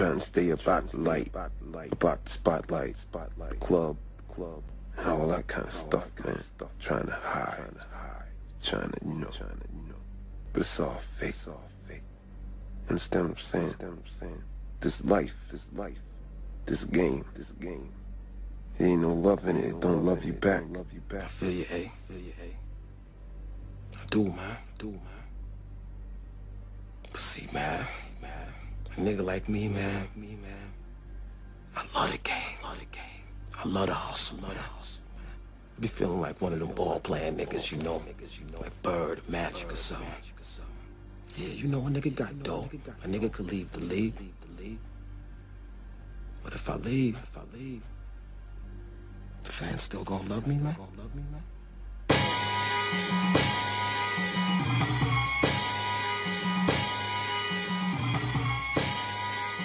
trying to stay about the light, about the light, about the spotlight, spotlight, club, club, and all that kind of stuff, man. Stuff trying to hide, trying to hide, trying to, you know, trying to, you know. But it's all fake, it's all fake. Understand what I'm saying? Understand what I'm saying? This life, this life, this game, this game. There ain't no love in it. It don't love you back. Love you back. I feel you, A. I feel you, A. I do, man. I do, man. But see, man, man, a nigga like me, man, me, man, I love the game, love the game. I love the hustle, love the hustle. I be feeling like one of them ball playing niggas, you know, like Bird, Magic or something. Yeah, you know, a nigga got dope. A nigga could leave the league, the league. But if I leave, if I leave, the fans still gonna love me, man.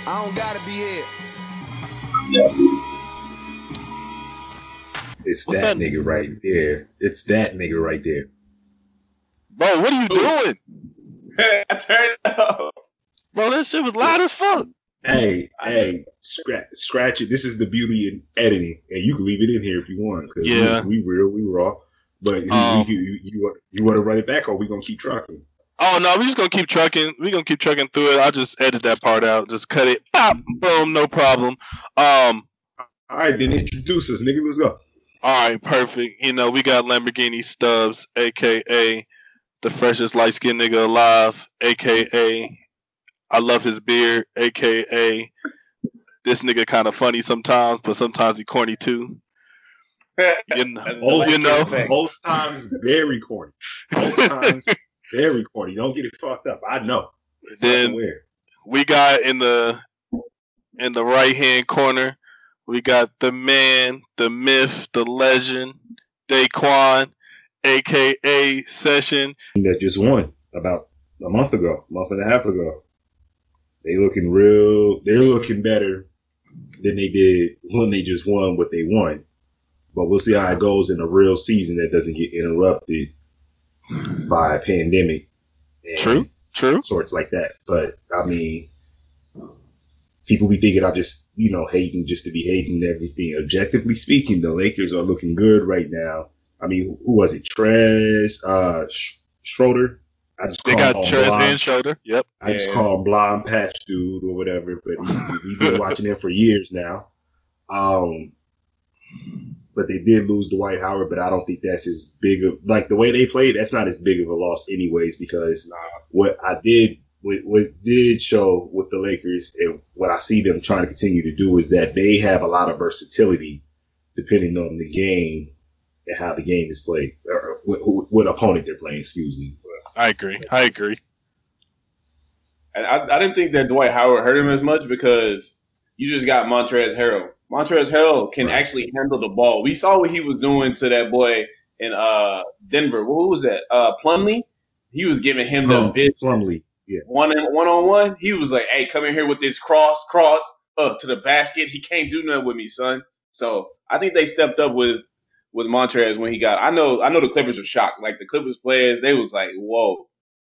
I don't gotta be here. It's that, that, nigga right there. It's that nigga right there. Bro, what are you doing? I turned it off. Bro, that shit was loud as fuck. Hey, hey, scratch, scratch it. This is the beauty in editing, and you can leave it in here if you want. yeah, we, we real, we raw. But um, you, you, you, want you want to run it back, or we gonna keep trucking? Oh no, we're just gonna keep trucking. We're gonna keep trucking through it. I'll just edit that part out. Just cut it. Pop, boom, no problem. Um. All right, then introduce us, nigga. Let's go. All right, perfect. You know, we got Lamborghini Stubbs, aka the freshest light skinned nigga alive, aka I love his beard, aka this nigga kind of funny sometimes, but sometimes he corny too. You know, most, you know, most times very corny. Most times very corny. Don't get it fucked up. I know. It's then we got in the in the right hand corner, we got the man, the myth, the legend, Daquan, aka Session. That just won about a month ago, a month and a half ago. They looking real. They're looking better than they did when they just won what they won. But we'll see how it goes in a real season that doesn't get interrupted by a pandemic. true, true. Sorts like that. But I mean, people be thinking I'm just, you know, hating just to be hating everything. Objectively speaking, the Lakers are looking good right now. I mean, who was it? Trez, uh, Schroeder. I just they got Trez and Schroeder. Yep. I just call him blind patch dude or whatever. But we've been watching him for years now. Um, but they did lose Dwight Howard, but I don't think that's as big of like the way they played. That's not as big of a loss, anyways, because what I did, what, what did show with the Lakers, and what I see them trying to continue to do is that they have a lot of versatility depending on the game and how the game is played, or what, what opponent they're playing. Excuse me. I agree. I agree. And I, I didn't think that Dwight Howard hurt him as much because you just got Montrez Harrell Montrezl Harrell can right. actually handle the ball. We saw what he was doing to that boy in uh, Denver. Who was that? Uh, Plumlee. He was giving him the bit Plumlee. Yeah. One one on one. He was like, "Hey, come in here with this cross, cross up to the basket. He can't do nothing with me, son." So I think they stepped up with with Montrez when he got. I know. I know the Clippers were shocked. Like the Clippers players, they was like, "Whoa,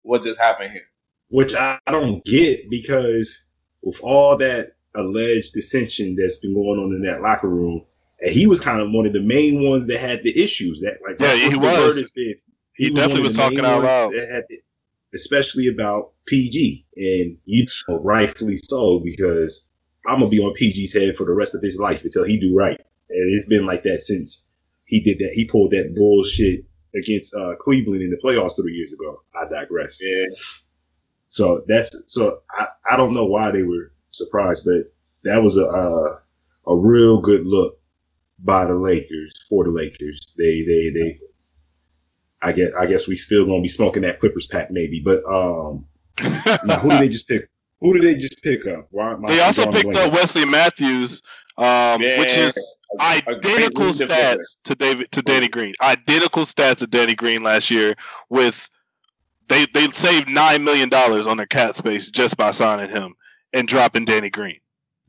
what just happened here?" Which I don't get because with all that alleged dissension that's been going on in that locker room. And he was kind of one of the main ones that had the issues. That like yeah, he was. he, he was definitely was talking out loud, the, especially about PG, and you know, rightfully so because I'm gonna be on PG's head for the rest of his life until he do right. And it's been like that since he did that. He pulled that bullshit against uh, Cleveland in the playoffs three years ago. I digress. Yeah. So that's so I, I don't know why they were surprised, but that was a a, a real good look by the Lakers for the Lakers. They they they. I guess I guess we still gonna be smoking that Clippers pack maybe, but um, now who did they just pick? Who did they just pick up? Why, they also picked up Wesley Matthews, um, yeah, which is identical stats to David to Danny Green. Identical stats to Danny Green last year. With they they saved nine million dollars on their cap space just by signing him and dropping Danny Green.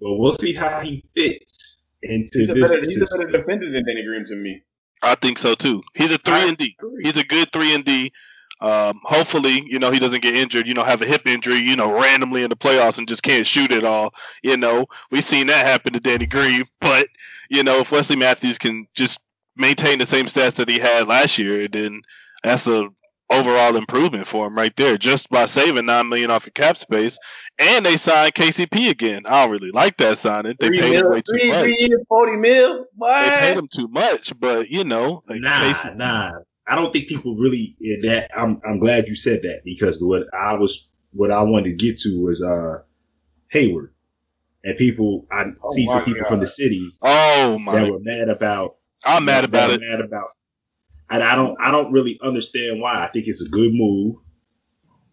Well, we'll see how he fits into he's a better, he's a better defender than Danny Green to me. I think so too. He's a three and D. He's a good three and D. Um, hopefully, you know, he doesn't get injured, you know, have a hip injury, you know, randomly in the playoffs and just can't shoot at all. You know, we've seen that happen to Danny Green. But, you know, if Wesley Matthews can just maintain the same stats that he had last year, then that's a overall improvement for him right there, just by saving nine million off of cap space. And they signed KCP again. I don't really like that signing. They three paid mil, him way too three, much. Three forty mil. What? They paid him too much, but you know, like nah, KCP. nah. I don't think people really that. I'm I'm glad you said that because what I was what I wanted to get to was uh Hayward and people. I oh see some people God. from the city. Oh my! That were mad about. I'm mad about it. Mad about and I don't I don't really understand why. I think it's a good move.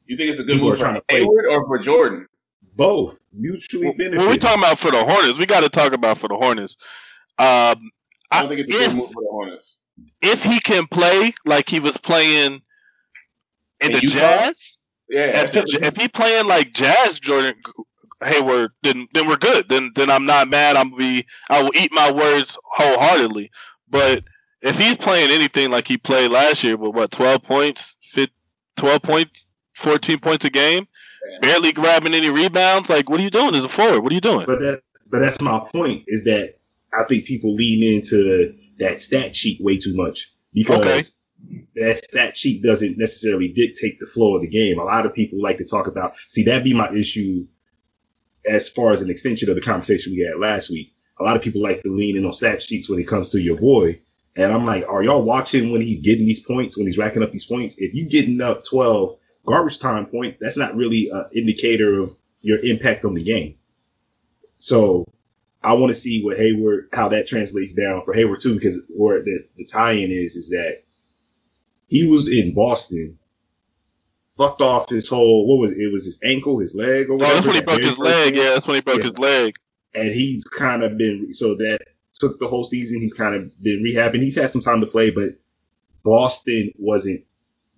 You think it's a good People move for Hayward or for Jordan? Both mutually beneficial. What we talking about for the Hornets? We got to talk about for the Hornets. Um, I don't think it's a if, good move for the Hornets. If he can play like he was playing in, in the Utah? Jazz, yeah. If, if he playing like Jazz Jordan Hayward, then then we're good. Then then I'm not mad. I'm be I will eat my words wholeheartedly. But if he's playing anything like he played last year, with what twelve points, 12 points, fourteen points a game, barely grabbing any rebounds, like what are you doing as a forward? What are you doing? But that, but that's my point is that I think people lean into that stat sheet way too much because okay. that stat sheet doesn't necessarily dictate the flow of the game. A lot of people like to talk about. See, that be my issue as far as an extension of the conversation we had last week. A lot of people like to lean in on stat sheets when it comes to your boy and I'm like, are y'all watching when he's getting these points, when he's racking up these points? If you're getting up 12 garbage time points, that's not really an indicator of your impact on the game. So I want to see what Hayward, how that translates down for Hayward too, because where the, the tie-in is, is that he was in Boston, fucked off his whole, what was it? It was his ankle, his leg, or whatever. Oh, that's when he broke his leg. Yeah, that's when he broke yeah. his leg. And he's kind of been, so that took the whole season. He's kind of been rehabbing. He's had some time to play, but Boston wasn't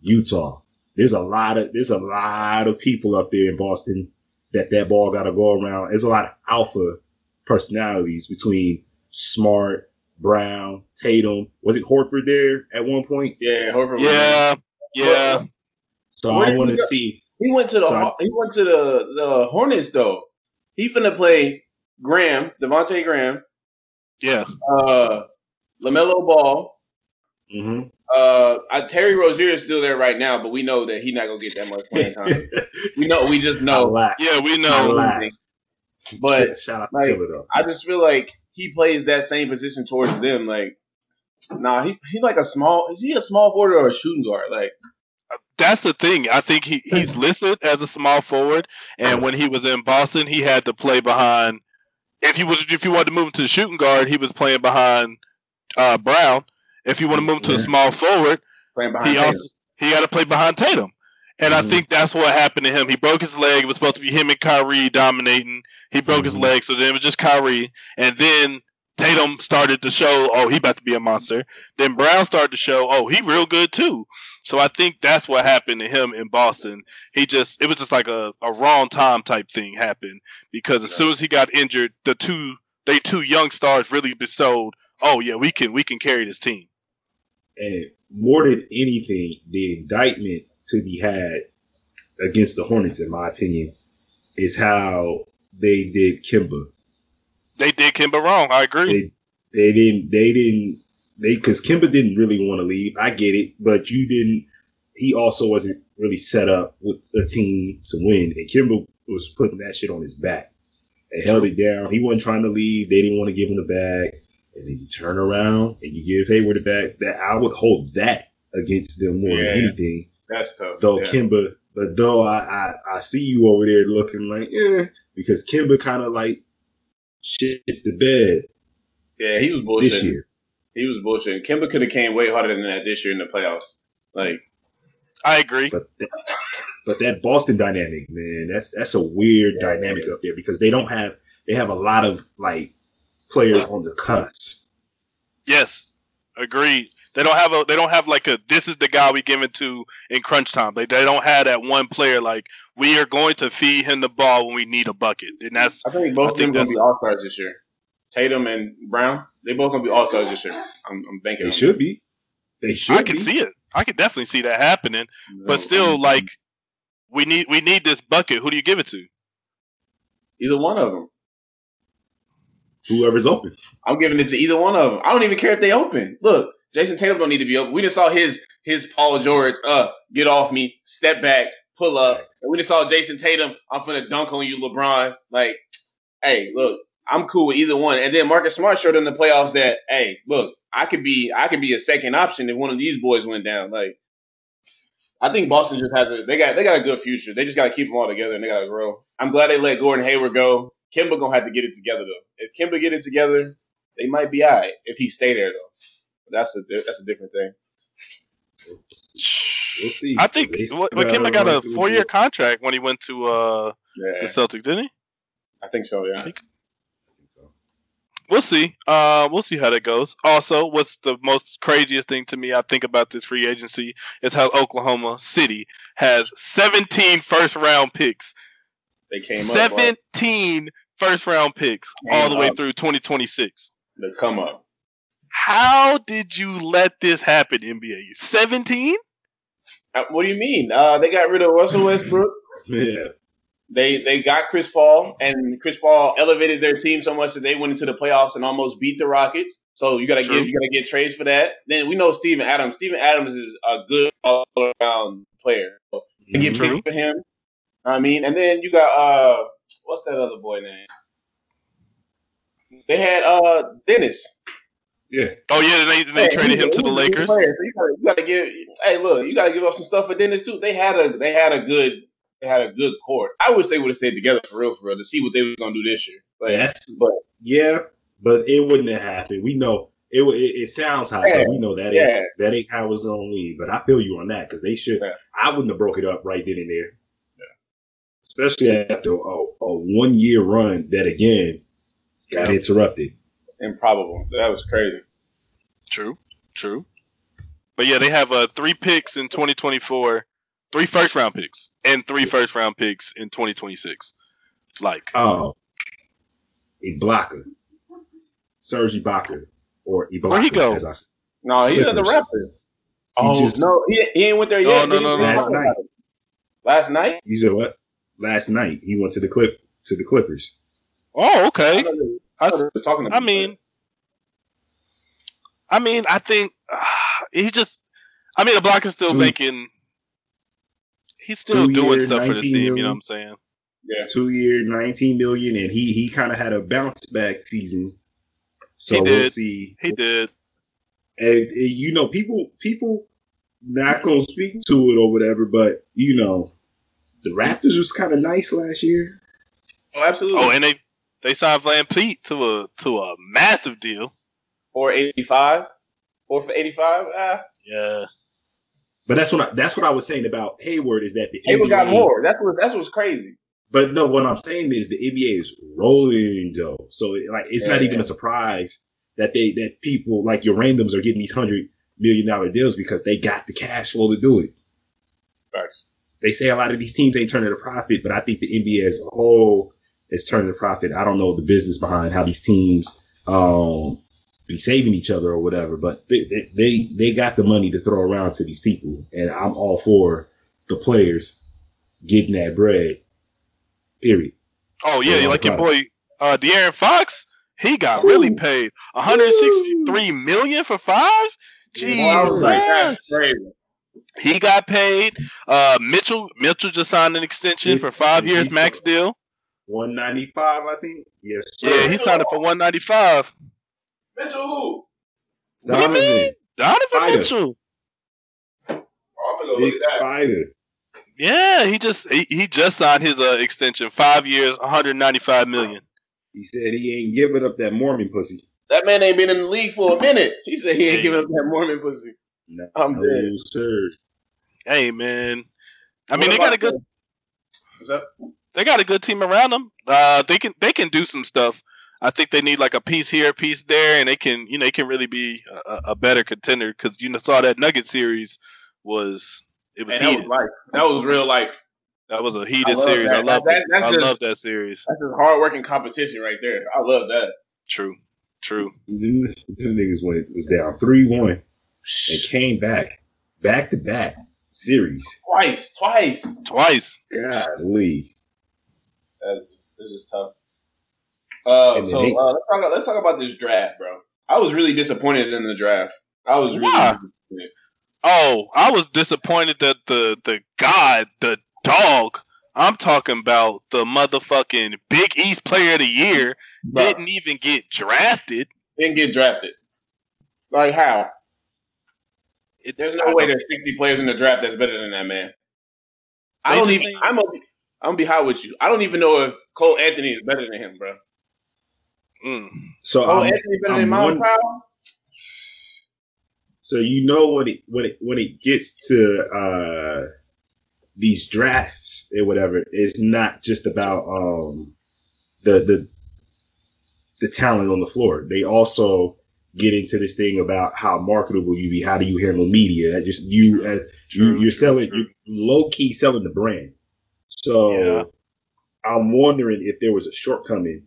Utah. There's a lot of there's a lot of people up there in Boston that that ball got to go around. There's a lot of alpha personalities between Smart, Brown, Tatum. Was it Horford there at one point? Yeah, Horford. Yeah, yeah. So Where I want to see. He went to the so he went to the the Hornets though. He finna play Graham, Devonte Graham, yeah. Uh, LaMelo Ball. Mm-hmm. Uh, I, Terry Rozier is still there right now, but we know that he's not gonna get that much playing time. we know, we just know. Yeah, we know. But shout out like, I just feel like he plays that same position towards them. Like, nah, he he like a small. Is he a small forward or a shooting guard? Like, that's the thing. I think he, he's listed as a small forward, and when he was in Boston, he had to play behind if he was if you wanted to move him to the shooting guard, he was playing behind uh, Brown. If you want to move him to a small forward, he Tatum. also he had to play behind Tatum. And mm-hmm. I think that's what happened to him. He broke his leg. It was supposed to be him and Kyrie dominating. He broke mm-hmm. his leg, so then it was just Kyrie. And then Tatum started to show, oh, he about to be a monster. Then Brown started to show, oh, he real good too. So I think that's what happened to him in Boston. He just it was just like a, a wrong time type thing happened because as soon as he got injured, the two they two young stars really bestowed, oh yeah, we can we can carry this team. And more than anything, the indictment to be had against the Hornets, in my opinion, is how they did Kemba. They did Kemba wrong. I agree. They, they didn't. They didn't they because Kemba didn't really want to leave. I get it, but you didn't. He also wasn't really set up with a team to win, and Kemba was putting that shit on his back and held it down. He wasn't trying to leave. They didn't want to give him the bag, and then you turn around and you give Hayward the bag. That I would hold that against them more yeah, than anything. That's tough. Though yeah. Kemba, but though I, I I see you over there looking like yeah, because Kemba kind of like shit the bed. Yeah, he was bullshit this year. He was bullshit. Kemba could have came way harder than that this year in the playoffs. Like, I agree. But that, but that Boston dynamic, man, that's that's a weird yeah, dynamic up there because they don't have they have a lot of like players on the cusp. Yes, agreed. They don't have a they don't have like a this is the guy we give it to in crunch time. They they don't have that one player like we are going to feed him the ball when we need a bucket. And that's I think both of them gonna be all stars this year. Tatum and Brown, they both gonna be all stars this year. I'm, I'm banking. They should be. They should. I can be. see it. I can definitely see that happening. No, but still, I'm, like we need we need this bucket. Who do you give it to? Either one of them. Whoever's open. I'm giving it to either one of them. I don't even care if they open. Look, Jayson Tatum don't need to be open. We just saw his his Paul George, uh, get off me, step back, pull up. And we just saw Jayson Tatum, I'm gonna dunk on you, LeBron. Like, hey, look, I'm cool with either one. And then Marcus Smart showed in the playoffs that, hey, look, I could be I could be a second option if one of these boys went down. Like, I think Boston just has a they got they got a good future. They just got to keep them all together and they got to grow. I'm glad they let Gordon Hayward go. Kemba gonna have to get it together though. If Kemba get it together, they might be all right if he stay there though. But that's a that's a different thing. We'll see. I think what, Kemba got a four year contract when he went to uh, yeah. the Celtics, didn't he? I think so. Yeah we'll see. Uh, we'll see how that goes. Also, what's the most craziest thing to me I think about this free agency is how Oklahoma City has 17 first round picks. They came 17 up, first round picks all the way through 2026. They come up. How did you let this happen, NBA? 17? Uh, what do you mean? Uh, they got rid of Russell Westbrook. yeah. They they got Chris Paul, and Chris Paul elevated their team so much that they went into the playoffs and almost beat the Rockets. So you gotta get you gotta get trades for that. Then we know Steven Adams. Steven Adams is a good all around player. So mm-hmm. get paid for him. I mean, and then you got uh what's that other boy name? They had uh Dennis. Yeah. Oh yeah, they they hey, traded him to the Lakers. So you, gotta, you, gotta, give. Hey, look, you gotta give up some stuff for Dennis too. They had a they had a good they had a good core. I wish they would have stayed together for real, for real, to see what they were gonna do this year. But, yes, but yeah, but it wouldn't have happened. We know it. It, it sounds how yeah, we know that yeah. ain't that ain't how it's gonna lead. But I feel you on that because they should. Yeah. I wouldn't have broke it up right then and there. Especially after a, a one year run that again got interrupted. Improbable. That was crazy. True. True. But yeah, they have uh, three picks in 2024 three first round picks and three first round picks in 2026. Like, oh, Ibaka, Serge Ibaka, or Ibaka. Where he go? no, he's at the Raptors. Oh he just, no, he, he ain't went there yet. No, no, no, last no. night. Last night. You said what? Last night he went to the clip to the Clippers. Oh, okay. I, I, was talking. I mean, I mean, I think uh, he just. I mean, the block is still making he's still doing stuff for the team. Million, you know what I'm saying? Yeah, two year, nineteen million, and he he kind of had a bounce back season. So he did. we'll see. He did. And, and, you know, people people not gonna speak to it or whatever, but you know, the Raptors was kind of nice last year. Oh, absolutely. Oh, and they they signed VanVleet to a to a massive deal. Four eighty five. Four for eighty five. Ah. Yeah. But that's what I, that's what I was saying about Hayward is that the Hayward NBA, got more. That's what that's what's crazy. But no, what I'm saying is the NBA is rolling though, so it, like it's yeah, not even yeah. a surprise that they that people like your randoms are getting these hundred million dollar deals because they got the cash flow to do it. Thanks. They say a lot of these teams ain't turning a profit, but I think the NBA as a whole is turning a profit. I don't know the business behind how these teams um, be saving each other or whatever. But they, they they got the money to throw around to these people, and I'm all for the players getting that bread. Period. Oh yeah, like your boy uh De'Aaron Fox, he got Ooh. really paid 163 Ooh. million for five. Jesus. Like, he got paid. Uh, Mitchell Mitchell just signed an extension for five years, max deal. One ninety five, I think. Yes. Sir. Yeah, he signed it for one ninety five. Mitchell who? Donovan. What do you mean? Donovan Spider. Mitchell. Oh, Big Spider. Yeah, he just he, he just signed his uh, extension, five years, 195 million. He said he ain't giving up that Mormon pussy. That man ain't been in the league for a minute. He said he ain't hey. giving up that Mormon pussy. No, I'm no, dead. Sir. Hey man, I what mean they got a good. What's up? They got a good team around them. Uh, they can they can do some stuff. I think they need like a piece here, a piece there, and they can, you know, they can really be a, a better contender because you know, saw that Nugget series was it was, that was life. That was real life. That was a heated I series. That. I love that, I just, love that series. That's a hard working competition right there. I love that. True. True. Them niggas went was down three one. and came back, back to back series. Twice, twice, twice. Golly, that's just, that's just tough. Uh, so uh, let's, talk, let's talk about this draft, bro. I was really disappointed in the draft. I was really. Why? Oh, I was disappointed that the the god, the dog. I'm talking about the motherfucking Big East Player of the Year bro. didn't even get drafted. Didn't get drafted. Like how? It, there's no way there's 60 players in the draft that's better than that man. I don't even. I'm gonna, be, I'm gonna be high with you. I don't even know if Cole Anthony is better than him, bro. Mm. So Cole I'm, Anthony better I'm than Myles Powell. So you know when it when it when it gets to uh these drafts and whatever, it's not just about um the the the talent on the floor. They also get into this thing about how marketable you be. How do you handle media? That Just you as true, you, are selling, true. you low key selling the brand. So yeah. I'm wondering if there was a shortcoming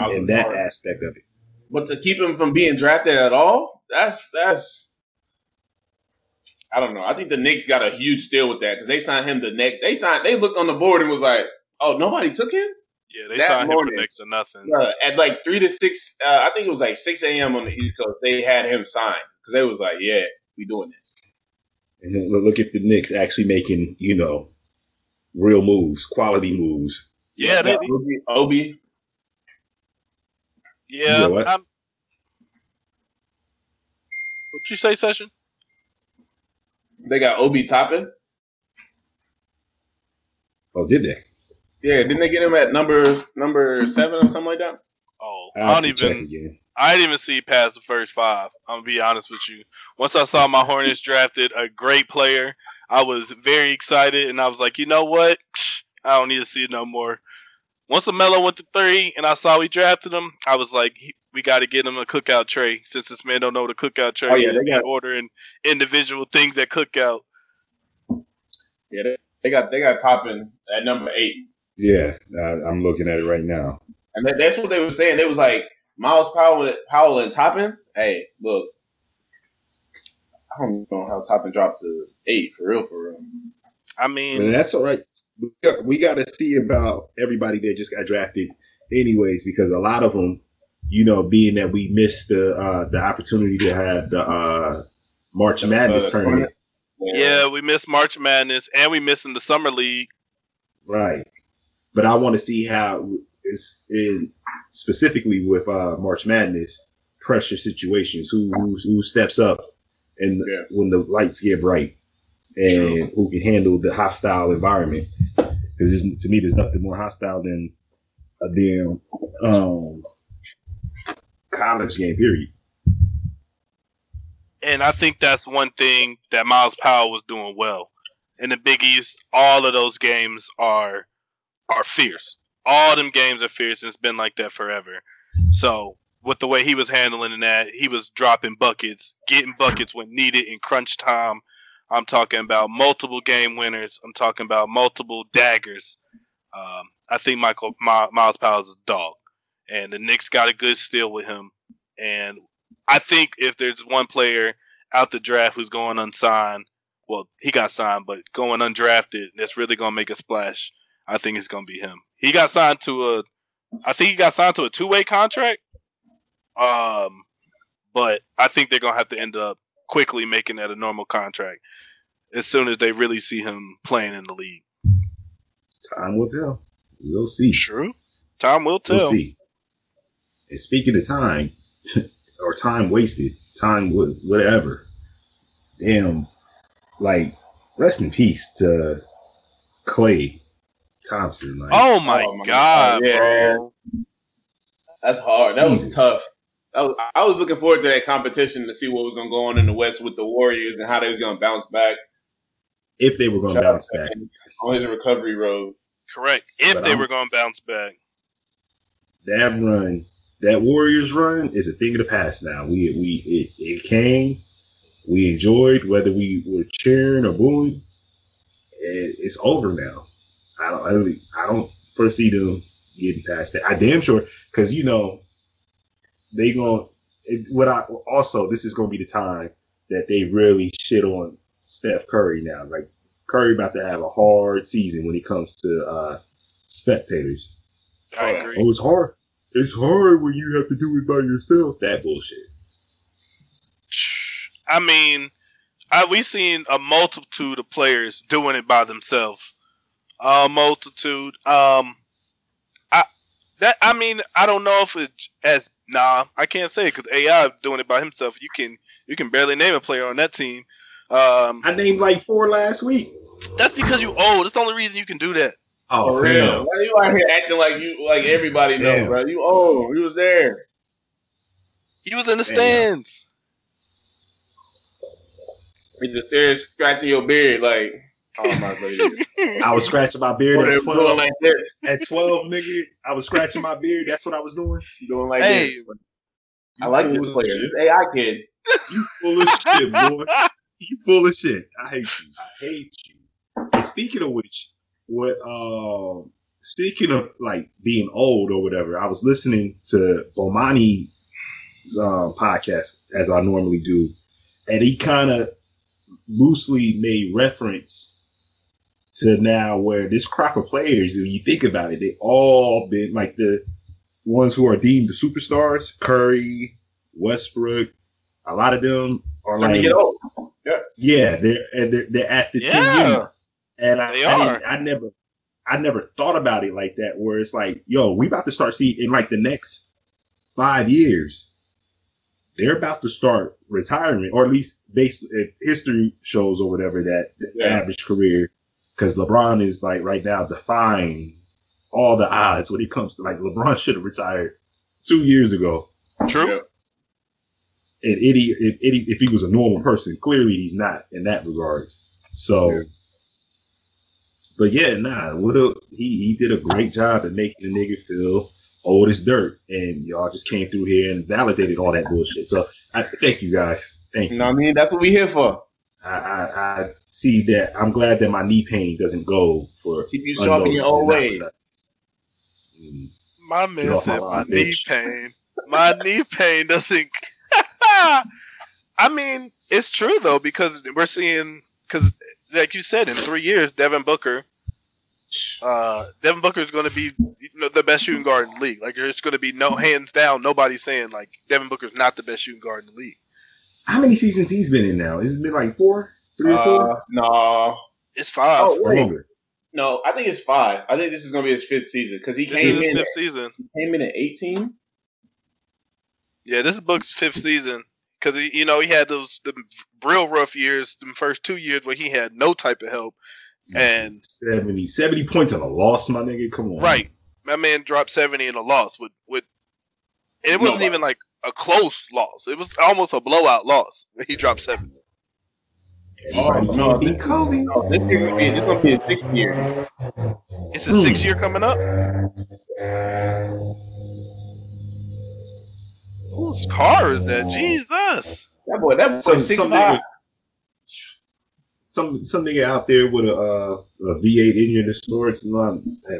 oh, in that hard. aspect of it. But to keep him from being drafted at all, that's that's. I don't know. I think the Knicks got a huge deal with that because they signed him the next. They signed. They looked on the board and was like, "Oh, nobody took him." Yeah, they that signed morning, him for next to nothing. Uh, at like three to six, uh, I think it was like six a.m. on the East Coast. They had him signed because they was like, "Yeah, we doing this." And then look at the Knicks actually making you know real moves, quality moves. Yeah, they, Obi, Obi. Yeah, what? what you say, Session? They got Obi Toppin. Oh, did they? Yeah, didn't they get him at number number seven or something like that? Oh, I, don't even. I didn't even see past the first five. I'm gonna be honest with you. Once I saw my Hornets drafted a great player, I was very excited, and I was like, you know what? I don't need to see it no more. Once Melo went to three, and I saw we drafted him, I was like, we got to get him a cookout tray since this man don't know the cookout tray. Oh yeah, they got ordering individual things at cookout. Yeah, they, they got they got Toppin at number eight. Yeah, uh, I'm looking at it right now. And that's what they were saying. They was like Myles Powell, Powell and Toppin. Hey, look, I don't know how Toppin dropped to eight for real, for real. I mean, that's all right. We got to see about everybody that just got drafted, anyways, because a lot of them, you know, being that we missed the uh, the opportunity to have the uh, March Madness uh, tournament. Yeah, we missed March Madness, and we missed in the summer league. Right but I want to see how it's in specifically with uh, March Madness pressure situations. Who who, who steps up and yeah. when the lights get bright, and True. who can handle the hostile environment? Because to me, there's nothing more hostile than a damn um, college game. Period. And I think that's one thing that Myles Powell was doing well. In the Big East, all of those games are are fierce. All them games are fierce. And it's been like that forever. So with the way he was handling that, he was dropping buckets, getting buckets when needed in crunch time. I'm talking about multiple game winners. I'm talking about multiple daggers. Um, I think Michael My, Myles Powell's a dog, and the Knicks got a good steal with him. And I think if there's one player out the draft who's going unsigned, well, he got signed, but going undrafted, that's really going to make a splash. I think it's gonna be him. He got signed to a, I think he got signed to a two way contract. Um, but I think they're gonna have to end up quickly making that a normal contract as soon as they really see him playing in the league. Time will tell. We'll see. True. Time will tell. We'll see. And speaking of time, or time wasted, time whatever. Damn, like rest in peace to Klay Thompson. Like, oh my, oh my god, god, yeah. bro. That's hard. That Jesus. was tough. That was, I was looking forward to that competition to see what was going to go on in the West with the Warriors and how they was going to bounce back. If they were going to bounce back on his recovery road. Correct. If but they I'm, were going to bounce back. That run, that Warriors run, is a thing of the past now. We we it, it came, we enjoyed whether we were cheering or booing. It, it's over now. I don't, I don't, I don't foresee them getting past that. I damn sure because you know they going it, what I also this is going to be the time that they really shit on Steph Curry now. Like Curry about to have a hard season when it comes to uh, spectators. I agree. Oh, it's hard. It's hard when you have to do it by yourself. That bullshit. I mean, I, we've seen a multitude of players doing it by themselves. A multitude. Um, I that I mean, I don't know if it's as nah. I can't say because AI doing it by himself. You can you can barely name a player on that team. Um, I named like four last week. That's because you old. That's the only reason you can do that. Oh, For real? Why are you out here acting like you like everybody know, bro? You old. You was there. He was in the stands. In the stairs, scratching your beard, like. Oh my god! I was scratching my beard at twelve. Like this. At twelve, nigga, I was scratching my beard. That's what I was doing. Doing like hey. this? I like this player. This AI kid. You full of shit, boy. You full of shit. I hate you. I hate you. And speaking of which, what uh, speaking of like being old or whatever, I was listening to Bomani's uh, podcast as I normally do, and he kind of loosely made reference to now where this crop of players, if you think about it, they all been like the ones who are deemed the superstars, Curry, Westbrook, a lot of them are like, yeah, yeah, they're and they're, they're at the yeah. 10 year and I, I, I, never, I never thought about it like that. Where it's like, yo, we about to start seeing in like the next five years, they're about to start retirement, or at least based history shows or whatever that yeah. average career, because LeBron is like right now defying all the odds when it comes to like LeBron should have retired two years ago. True. And Eddie, if Eddie, if he was a normal person, clearly he's not in that regards. So. Yeah but yeah, nah, what a he he did a great job at making the nigga feel old as dirt, and y'all just came through here and validated all that bullshit. So I thank you guys. Thank you. You know what I mean? That's what we here for. I, I, I see that. I'm glad that my knee pain doesn't go for keep you sharp in your old ways. Mm. My man said my, my knee pain. My knee pain doesn't. I mean, it's true though because we're seeing because like you said, in three years, Devin Booker, uh, Devin Booker is going to be you know, the best shooting guard in the league. Like there's going to be no hands down. Nobody saying like Devin Booker is not the best shooting guard in the league. How many seasons he's been in now? Has it been like four, three or four? Uh, no, it's five. Oh, wait. No, I think it's five. I think this is going to be his fifth season because he this came in fifth season. He came in at eighteen. Yeah, this is Book's fifth season because you know he had those the real rough years, the first two years where he had no type of help, and 70, 70 points on a loss, my nigga. Come on, right? My man dropped seventy in a loss with with. It wasn't no, even like a close loss. It was almost a blowout loss. He dropped seventy. Oh, no, this, Kobe. No, this year gonna be this gonna be a sixth year. It's a six year coming up. Whose car is that? Jesus. That boy, that boy some, six some nigga, some some nigga out there with a, uh, a V8 engine in the store. It's not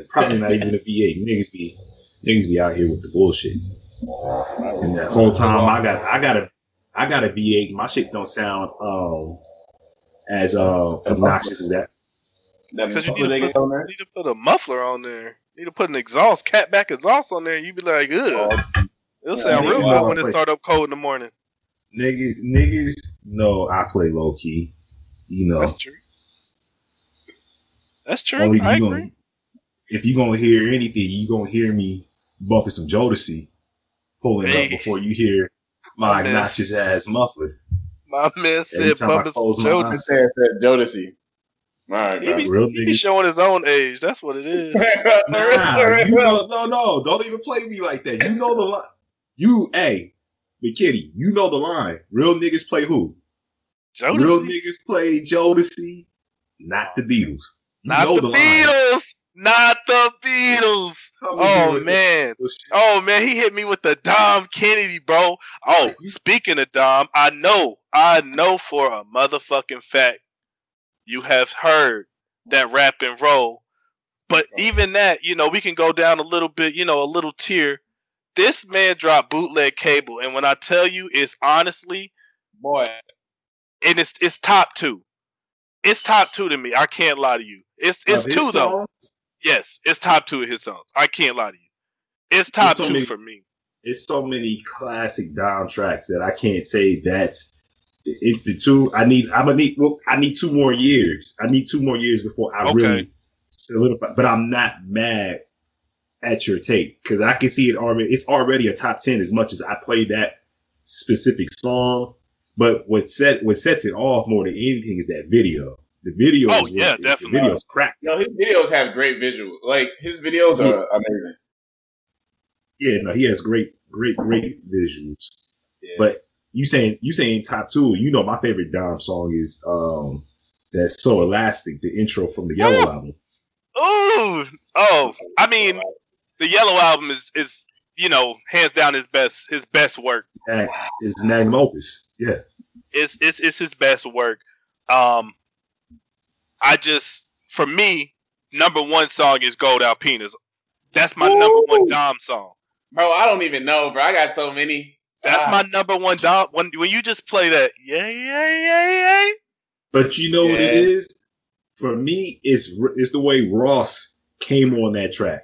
probably not even a V8. Niggas be niggas be out here with the bullshit. And that whole time I got I got a I got a V8. My shit don't sound um as uh obnoxious as that. Because you need to, put, need to put a muffler on there. You need to put an exhaust, cat back exhaust on there. You'd be like, ugh. It'll sound real good when it start up cold in the morning. Niggas, niggas know I play low key. You know. That's true. That's true. Only I agree. Gonna, if you're gonna hear anything, you gonna hear me bumping some Jodeci pulling hey. up before you hear my, my obnoxious ass muffler. My man said bumping some Jodeci. Said Jodeci. All right, he, be, he be, showing his own age. That's what it is. nah, you know, no, no, don't even play me like that. You know the line. You, hey, McKitty, you know the line. Real niggas play who? Jodeci. Real niggas play Jodeci, not the Beatles. You not the, the Beatles. Not the Beatles. Oh man. Oh man, he hit me with the Dom Kennedy, bro. Oh, speaking of Dom, I know, I know for a motherfucking fact you have heard that rap and roll. But even that, you know, we can go down a little bit, you know, a little tier this man dropped bootleg cable, and when I tell you, it's honestly, boy, and it's it's top two. It's top two to me. I can't lie to you. It's it's two songs? though. Yes, it's top two of his songs. I can't lie to you. It's top so two many, for me. It's so many classic Dom tracks that I can't say that's it's the two. I need. I'm gonna need. Well, I need two more years. I need two more years before I okay. really solidify. But I'm not mad at your take because I can see it already. It's already a top ten as much as I play that specific song. But what set what sets it off more than anything is that video. The videos. Oh yeah, definitely. The videos crap. No, his videos have great visual. Like his videos are yeah. amazing. Yeah, no, he has great, great, great visuals. Yeah. But you saying you saying top two? You know, my favorite Dom song is um that's so elastic. The intro from the Yellow Ooh. album. Ooh, oh, I mean, the Yellow album is is you know hands down his best his best work. His magnum opus. Yeah, it's it's it's his best work. Um, I just for me, number one song is Gold Alpinas. That's my Ooh. number one Dom song. Bro, I don't even know, bro. I got so many. That's ah. my number one Dom. When when you just play that, yeah, yeah, yeah, yeah. But you know yeah. what it is? For me, it's it's the way Ross came on that track.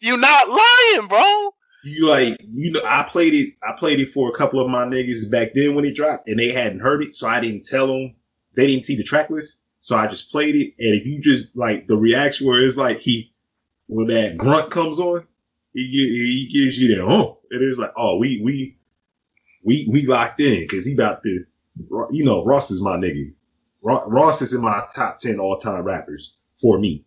You're not lying, bro. You like you know I played it. I played it for a couple of my niggas back then when it dropped, and they hadn't heard it, so I didn't tell them. They didn't see the track list, so I just played it. And if you just like the reaction where it's like he when that grunt comes on, he he gives you that oh, it is like oh we we we we locked in because he about to you know Ross is my nigga. Ross is in my top ten all time rappers for me.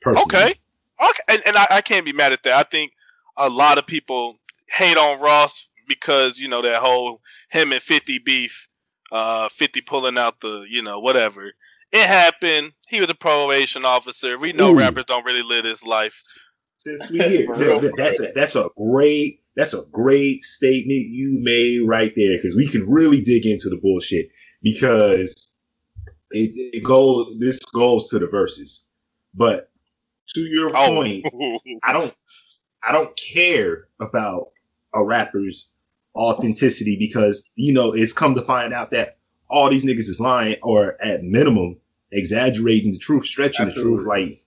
Personally. Okay, okay, and, and I, I can't be mad at that. I think a lot of people hate on Ross because you know that whole him and Fifty beef, uh, Fifty pulling out the you know whatever. It happened. He was a probation officer. We know Ooh. rappers don't really live this life. Since we here, that's a that's a great that's a great statement you made right there because we can really dig into the bullshit because it, it goes this goes to the verses. But to your oh. point, I don't I don't care about a rapper's authenticity because you know it's come to find out that all these niggas is lying or at minimum exaggerating the truth, stretching Absolutely. the truth. Like,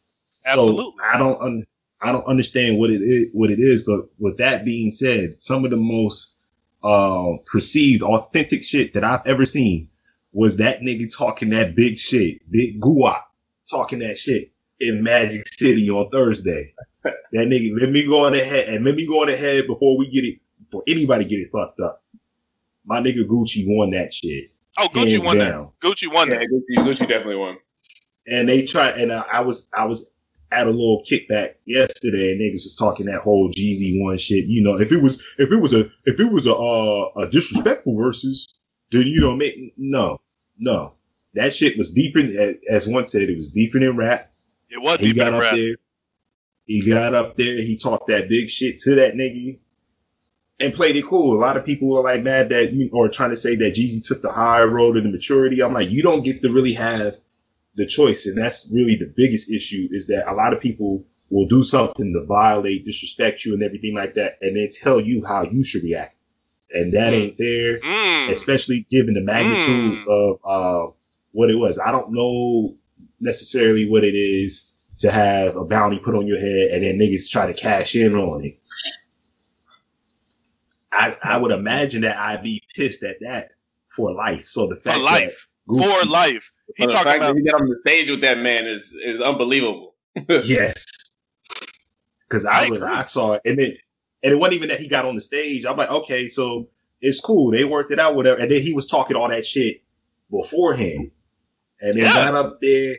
Absolutely. so I don't un- I don't understand what it is, what it is. But with that being said, some of the most uh, perceived authentic shit that I've ever seen was that nigga talking that big shit, big guap, talking that shit in Magic City on Thursday. that nigga, let me go on ahead and let me go on ahead before we get it, before anybody get it fucked up. My nigga Gucci won that shit. Oh, Gucci won down. that. Gucci won yeah, that. Gucci, Gucci definitely won. And they tried, and I, I was, I was at a little kickback yesterday, and niggas was talking that whole Jeezy one shit. You know, if it was, if it was a, if it was a, uh, a disrespectful versus, then you know, make no, no, that shit was deeper. As one said, it was deeper than rap. It was he got up rap. there. He got up there. He talked that big shit to that nigga and played it cool. A lot of people are like mad that you or trying to say that Jeezy took the higher road in the maturity. I'm like, you don't get to really have the choice, and that's really the biggest issue is that a lot of people will do something to violate, disrespect you, and everything like that, and then tell you how you should react, and that mm. ain't fair, mm. especially given the magnitude mm. of uh, what it was. I don't know necessarily what it is to have a bounty put on your head and then niggas try to cash in on it. I, I would imagine that I'd be pissed at that for life. So the fact for life, Gucci, for life, he the fact about- that he got on the stage with that man is is unbelievable. yes, because I, I was I saw it, and it and it wasn't even that he got on the stage. I'm like, okay, so it's cool. They worked it out, whatever. And then he was talking all that shit beforehand, and then yeah. got up there,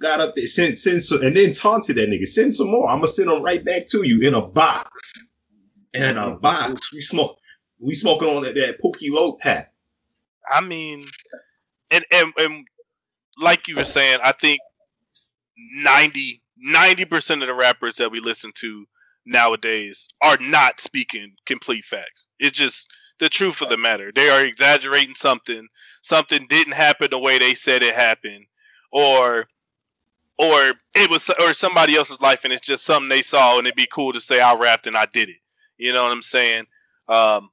got up there, sent send some, and then taunted that nigga. Send some more. I'm gonna send them right back to you in a box in a box. We smoke. We smoking on that, that Pookie Low pack. I mean, and, and and like you were saying, I think 90 percent of the rappers that we listen to nowadays are not speaking complete facts. It's just the truth of the matter. They are exaggerating something. Something didn't happen the way they said it happened, or or it was or somebody else's life, and it's just something they saw, and it'd be cool to say I rapped and I did it. You know what I'm saying? Um,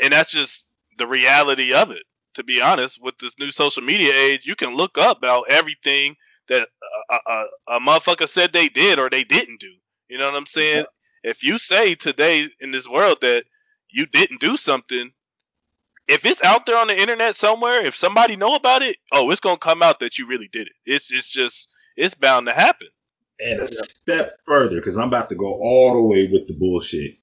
and that's just the reality of it. To be honest, with this new social media age, you can look up about everything that a, a, a motherfucker said they did or they didn't do. You know what I'm saying? Yeah. If you say today in this world that you didn't do something, if it's out there on the internet somewhere, if somebody know about it, oh, it's gonna come out that you really did it. It's it's just it's bound to happen. And a step further, because I'm about to go all the way with the bullshit,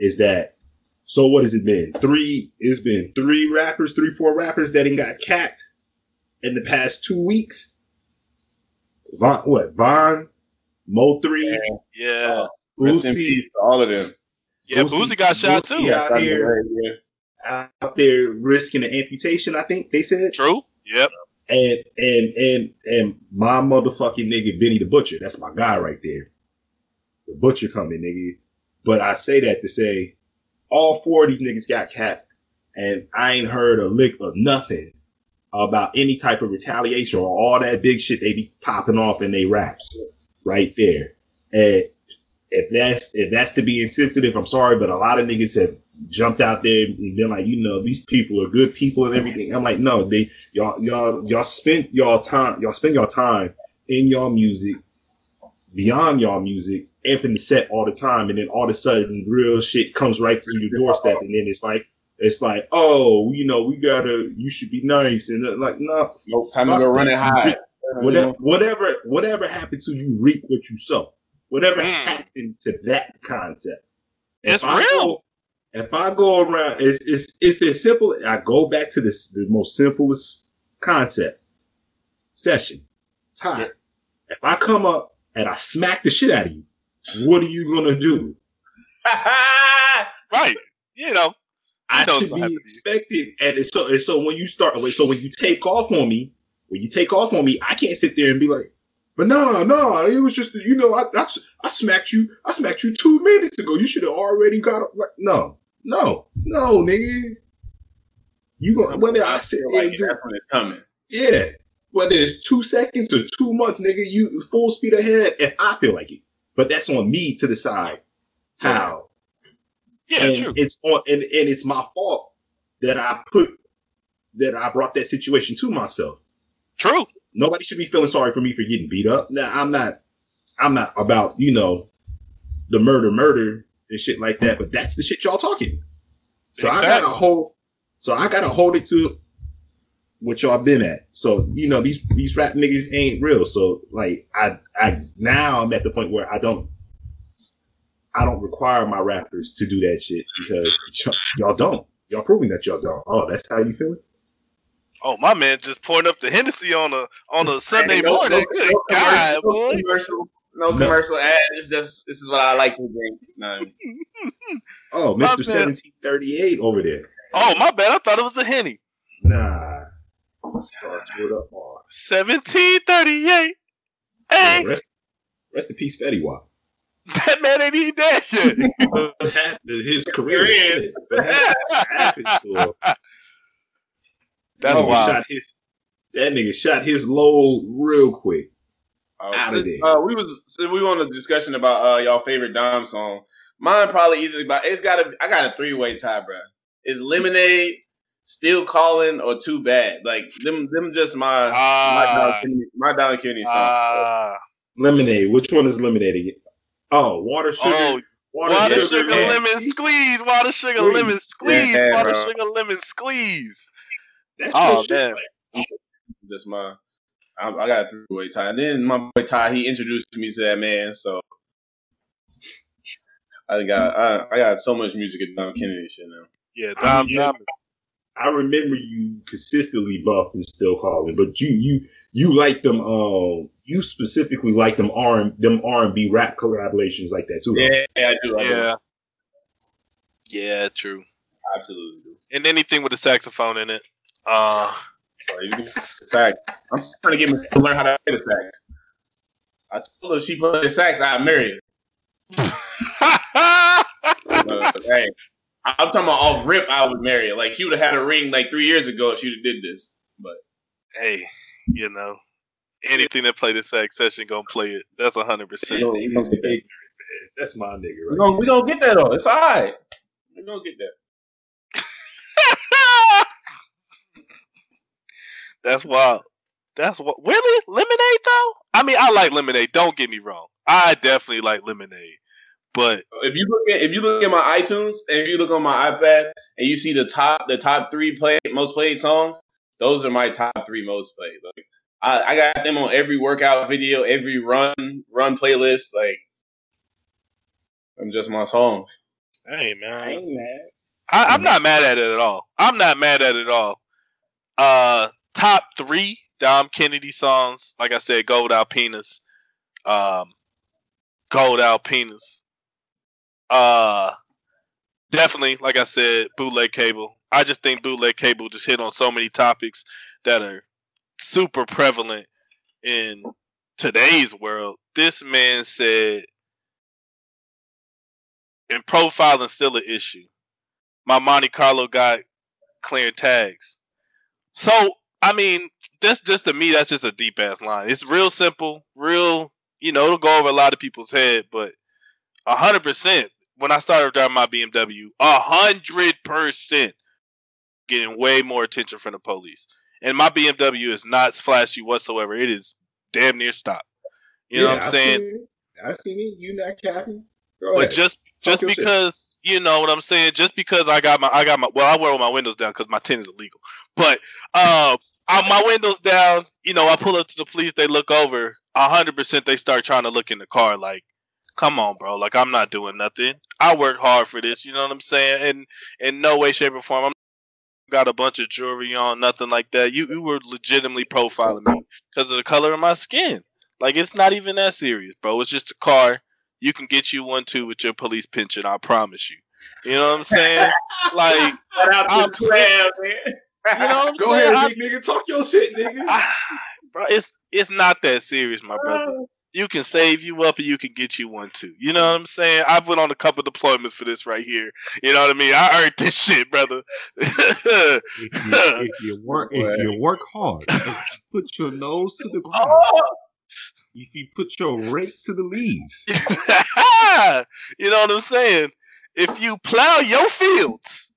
is that so what has it been? Three, it's been three rappers, three, four rappers that ain't got capped in the past two weeks. Von, what, Von, Mo three, yeah, uh, Boosie, all of them. Yeah, Boosie, Boosie got shot Boosie too. Out here, out there risking an amputation. I think they said. True. Yep. And and and and my motherfucking nigga Benny the Butcher. That's my guy right there. The Butcher coming, nigga. But I say that to say, all four of these niggas got capped, and I ain't heard a lick of nothing about any type of retaliation or all that big shit they be popping off in they raps right there. And if that's if that's to be insensitive, I'm sorry, but a lot of niggas have jumped out there and been like, you know, these people are good people and everything. I'm like, no, they y'all y'all y'all spend y'all time y'all spend your time in your music, beyond y'all music, amping the set all the time, and then all of a sudden real shit comes right to your doorstep, and then it's like it's like, oh, you know, we gotta, you should be nice, and uh, like, no, no time to go running high. Whatever, whatever, whatever happened to you, reap what you sow. Whatever happened to that concept? It's real. Go, if I go around, it's it's it's as simple. I go back to this the most simplest concept: session, time. Yeah. If I come up and I smack the shit out of you, what are you gonna do? right. You know, I should be expected. And so, and so when you start, so when you take off on me, when you take off on me, I can't sit there and be like, but no, no, it was just you know, I, I, I smacked you, I smacked you two minutes ago. You should have already got like no, no, no, nigga. You gonna whether I sit there and do coming. Yeah. Whether it's two seconds or two months, nigga, you full speed ahead if I feel like it. But that's on me to decide how. Yeah, and true. It's on and, and it's my fault that I put that I brought that situation to myself. True. Nobody should be feeling sorry for me for getting beat up. Now I'm not I'm not about, you know, the murder murder and shit like that, but that's the shit y'all talking. So exactly. I gotta hold so I gotta hold it to what y'all been at. So, you know, these these rap niggas ain't real. So like I I now I'm at the point where I don't I don't require my rappers to do that shit because y'all don't. Y'all proving that y'all don't. Oh, that's how you feel it? Oh, my man just pouring up the Hennessy on a on a Sunday no, morning. No, Good no God, boy. Commercial, no commercial ads. It's just this is what I like to drink. No. oh, Mister Seventeen Thirty Eight over there. Oh, my bad. I thought it was the Henny. Nah. Starts with up on seventeen thirty eight. Hey, yeah, rest, rest in peace, Fetty Wap. That man ain't even dead yet. His career ended. happened to him? That's oh, wild. Shot his, that nigga shot his low real quick. Uh, out of there. Uh, we was so we on a discussion about uh, y'all favorite Dom song. Mine probably either about it's got a I got a three way tie, bro. It's Lemonade, Still Calling, or Too Bad? Like them, them just my uh, my Don my Kennedy songs. Uh, Lemonade. Which one is Lemonade? Oh, water sugar. Oh, water, water sugar, sugar lemon squeeze. Water sugar squeeze. lemon squeeze. Yeah, water bro. sugar lemon squeeze. That's oh man, that's my. I, I got a three way tie. And then my boy Ty, he introduced me to that man. So I got I, I got so much music at Dom Kennedy shit now. Yeah, Dom. I, Dom. I remember you consistently bumping still calling, but you you you like them. Um, you specifically like them R and them R and B rap collaborations like that too. Yeah, I do. I yeah, do. yeah, true. Absolutely do. And anything with a saxophone in it. Uh, sax. I'm trying to get me to learn how to play the sax. I told her she played the sax, I'd marry her. uh, hey, I'm talking about off rip. I would marry her. Like she would have had a ring like three years ago if she would have did this. But hey, you know, anything that play this sax session gonna play it. That's hundred percent. That's my nigga. Right we gonna we gonna get that though. It's all right. We gonna get that. That's wild. That's what really lemonade though. I mean, I like lemonade. Don't get me wrong. I definitely like lemonade. But if you look at if you look at my iTunes and if you look on my iPad and you see the top the top three play most played songs, those are my top three most played. Like I, I got them on every workout video, every run run playlist. Like I'm just my songs. Hey man, I ain't mad. I, am not mad at it at all. I'm not mad at it at all. Uh, top three Dom Kennedy songs. Like I said, Gold Alpinas. Um, Gold Alpinas. Uh, definitely, like I said, bootleg cable. I just think bootleg cable just hit on so many topics that are super prevalent in today's world. This man said, and profiling still an issue. My Monte Carlo got clearing tags. So I mean, that's just to me, that's just a deep ass line. It's real simple, real. You know, it'll go over a lot of people's head, but hundred percent. When I started driving my BMW, a hundred percent getting way more attention from the police. And my BMW is not flashy whatsoever. It is damn near stop. You yeah, know what I'm I've saying? Seen I've seen it. You not capping. Go but ahead. just just because you know what I'm saying, just because I got my I got my well, I wear my windows down because my tin is illegal. But uh, my windows down, you know, I pull up to the police, they look over, hundred percent they start trying to look in the car like, come on, bro, like I'm not doing nothing. I work hard for this, you know what I'm saying? And in no way, shape, or form, I'm got a bunch of jewelry on, nothing like that. You you were legitimately profiling me because of the color of my skin. Like it's not even that serious, bro. It's just a car. You can get you one too with your police pension. I promise you. You know what I'm saying? like, I'm, twelve, man. You know what I'm Go saying? ahead, I, nigga. Talk your shit, nigga. I, bro, it's it's not that serious, my brother. Oh. You can save you up and you can get you one too. You know what I'm saying? I've went on a couple deployments for this right here. You know what I mean? I earned this shit, brother. if, you, if, you, work if you work hard, put your nose to the ground. Oh! If you put your rake to the leaves. you know what I'm saying? If you plow your fields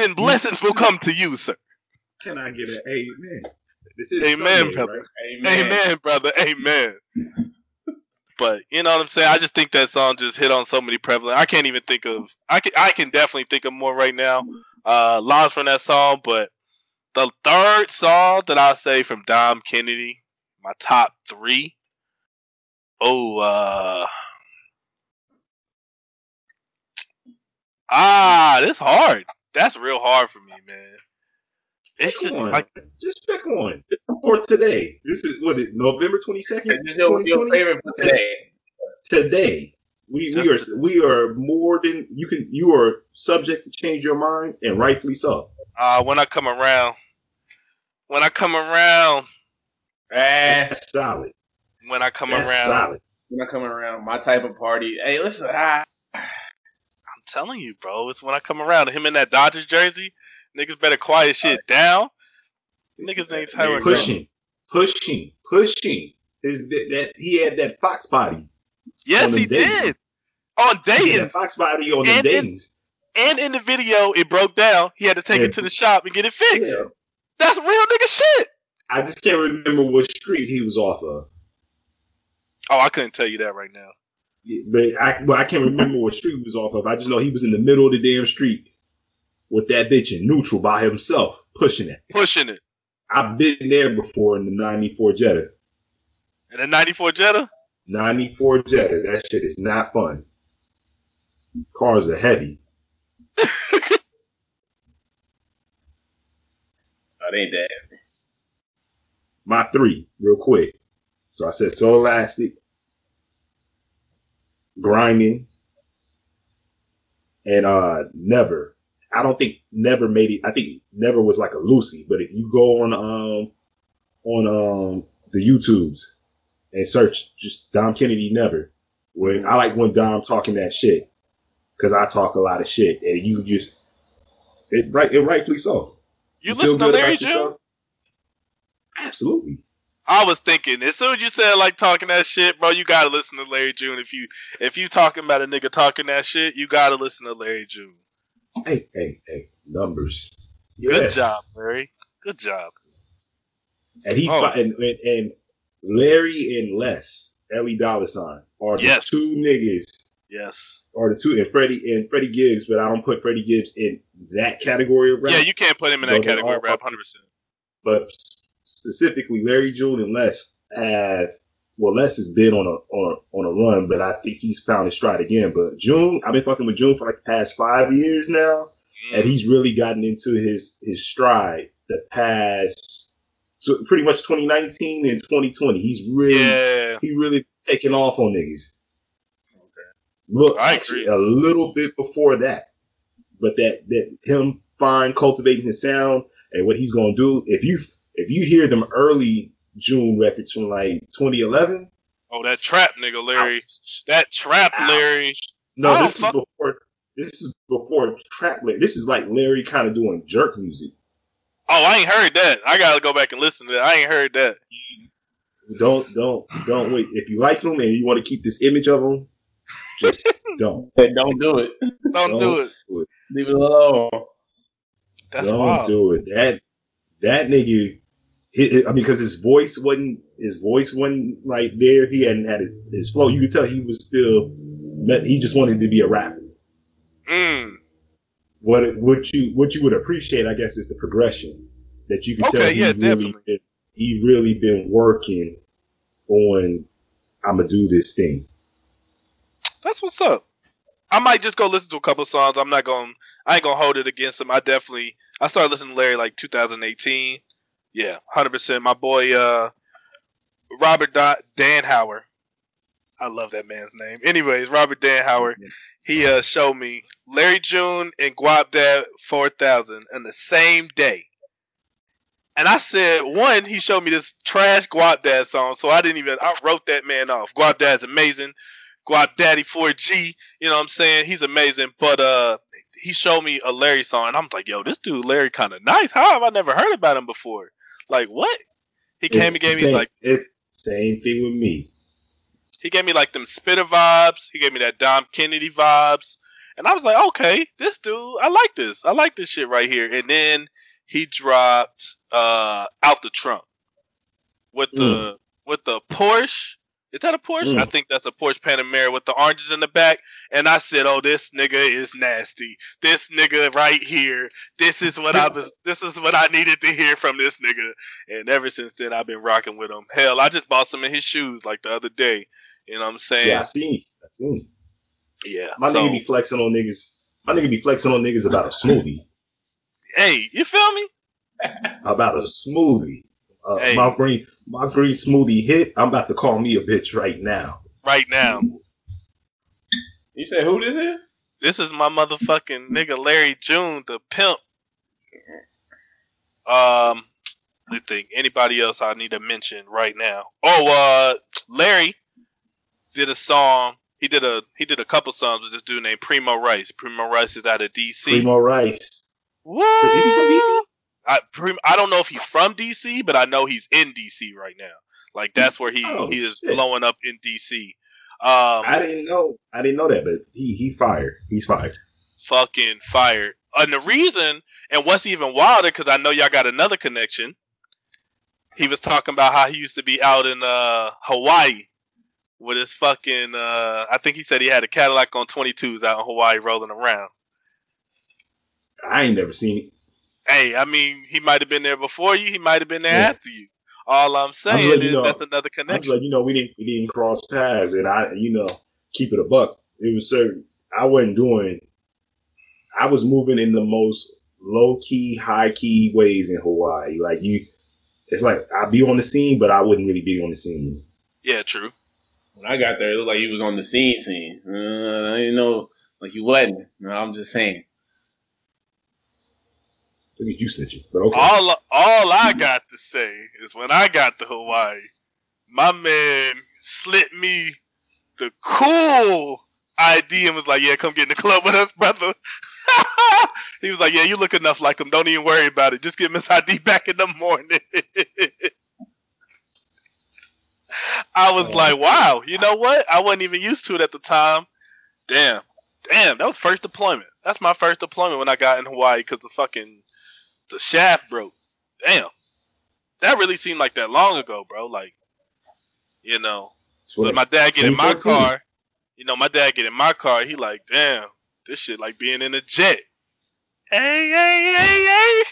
then blessings will come to you, sir. Can I get an amen? This is amen, Sunday, brother. Right? Amen. amen, brother. Amen. but you know what I'm saying? I just think that song just hit on so many prevalent. I can't even think of. I can. I can definitely think of more right now. Uh, lines from that song, but the third song that I say from Dom Kennedy, my top three. Oh, uh, ah, this hard that's real hard for me, man. It's just like just pick one for today. This is what is November twenty second. Your favorite for today. Today, we, we are we are more than you can. You are subject to change your mind, and rightfully so. Uh when I come around, when I come around, that's solid. When I come that's around, solid. When I come around, my type of party. Hey, listen, I'm telling you, bro. It's when I come around. Him in that Dodgers jersey, niggas better quiet shit down. Niggas ain't tired. Pushing, pushing, pushing. Is that, that he had that fox body? Yes, he did. On Dayton's. Fox body on and the Dayton's. And in the video, it broke down. He had to take yeah. it to the shop and get it fixed. Yeah. That's real nigga shit. I just can't remember what street he was off of. Oh, I couldn't tell you that right now but I well, I can't remember what street he was off of. I just know he was in the middle of the damn street with that bitch in neutral by himself, pushing it. Pushing it. I've been there before in the 94 Jetta. In the 94 Jetta? 94 Jetta. That shit is not fun. Cars are heavy. that ain't that. My three, real quick. So I said so elastic, grinding, and uh never. I don't think never made it. I think never was like a Lucy, but if you go on um on um the YouTubes and search just Dom Kennedy never. When I like when Dom talking that shit because I talk a lot of shit and you just it right it rightfully so. You, you listen to Larry June? Absolutely. I was thinking as soon as you said like talking that shit, bro, you gotta listen to Larry June. If you if you talking about a nigga talking that shit, you gotta listen to Larry June. Hey, hey, hey, numbers. Good yes. job, Larry. Good job. And he's oh. and, and, Larry and Les, Ellie Dollar Sign, are the yes. two niggas. Yes. Are the two and Freddie and Freddie Gibbs, but I don't put Freddie Gibbs in that category of rap. Yeah, you can't put him in that category of rap, hundred percent. But specifically, Larry June and Les have well, Les has been on a on a, on a run, but I think he's found his stride again. But June, I've been fucking with June for like the past five years now, mm. and he's really gotten into his his stride the past so pretty much 2019 and 2020. He's really yeah. he really taking off on niggas. Okay. Look, I actually agree. a little bit before that, but that that him fine cultivating his sound and what he's gonna do. If you if you hear them early June records from like 2011. Oh, that trap nigga, Larry. Ouch. That trap, Ouch. Larry. No, this is before. This is before trap. Larry. This is like Larry kind of doing jerk music. Oh, I ain't heard that. I gotta go back and listen to that. I ain't heard that. Don't, don't, don't wait. If you like him and you want to keep this image of him, just don't. don't do it. Don't, don't do, it. do, it. Leave it alone. That's don't wild. do it. That that nigga I mean, because his voice wasn't his voice wasn't like there. He hadn't had his flow. You could tell he was still. He just wanted to be a rapper. Mm. What what you what you would appreciate, I guess, is the progression that you can okay, tell. He yeah, really been, he really been working on. I'm gonna do this thing. That's what's up. I might just go listen to a couple songs. I'm not gonna. I ain't gonna hold it against him. I definitely. I started listening to Larry like 2018 yeah, hundred percent. My boy uh, Robert Danhauer. I love that man's name. Anyways, Robert Danhauer, he uh, showed me Larry June and Guapdad four thousand in the same day. And I said, one, he showed me this trash Guapdad song, so I didn't even I wrote that man off. Guapdad's amazing. Guap Daddy 4G, you know what I'm saying? He's amazing. But uh he showed me a Larry song and I'm like, yo, this dude Larry kinda nice. How have I never heard about him before? Like what? He came it's and gave same, me like it, same thing with me. He gave me like them Spitta vibes. He gave me that Dom Kennedy vibes, and I was like, okay, this dude, I like this. I like this shit right here. And then he dropped uh out the trunk with the mm. with the Porsche is that a Porsche? Mm. I think that's a Porsche Panamera with the oranges in the back. And I said, "Oh, this nigga is nasty. This nigga right here. This is what I was. This is what I needed to hear from this nigga." And ever since then, I've been rocking with him. Hell, I just bought some of his shoes like the other day. You know what I'm saying? Yeah, I seen. I seen. Yeah, my so, nigga be flexing on niggas. My nigga be flexing on niggas about a smoothie. Hey, you feel me? about a smoothie. Uh, hey. Green, my green smoothie hit. I'm about to call me a bitch right now. Right now. You said who this is? This is my motherfucking nigga Larry June, the pimp. Um, I think anybody else I need to mention right now. Oh, uh, Larry did a song. He did a he did a couple songs with this dude named Premo Rice. Premo Rice is out of DC. Premo Rice. What? Is he from DC? I I don't know if he's from DC, but I know he's in DC right now. Like that's where he oh, he is shit. blowing up in DC. Um, I didn't know. I didn't know that, but he he fired. He's fired. Fucking fired. And the reason, and what's even wilder, because I know y'all got another connection. He was talking about how he used to be out in uh, Hawaii with his fucking. Uh, I think he said he had a Cadillac on 22s out in Hawaii rolling around. I ain't never seen it hey, I mean, he might have been there before you. He might have been there yeah. after you. All I'm saying I'm is know, that's another connection. like, you know, we didn't we didn't cross paths, and I, you know, keep it a buck. It was certain. I wasn't doing. I was moving in the most low key, high key ways in Hawaii. Like you, it's like I'd be on the scene, but I wouldn't really be on the scene. Yeah, true. When I got there, it looked like he was on the scene. Scene. Uh, I didn't know, like he wasn't. No, I'm just saying. Look at you snitching. But okay. All all I got to say is when I got to Hawaii, my man slit me the cool ID and was like, "Yeah, come get in the club with us, brother." he was like, "Yeah, you look enough like him. Don't even worry about it. Just give him his ID back in the morning." I was oh. like, wow, you know what? I wasn't even used to it at the time. Damn, damn, that was first deployment. That's my first deployment when I got in Hawaii because the fucking the shaft broke. Damn, that really seemed like that long ago, bro. Like, you know, but my dad get in my car. You know, my dad get in my car. He like, damn, this shit like being in a jet. Hey, hey, hey, hey.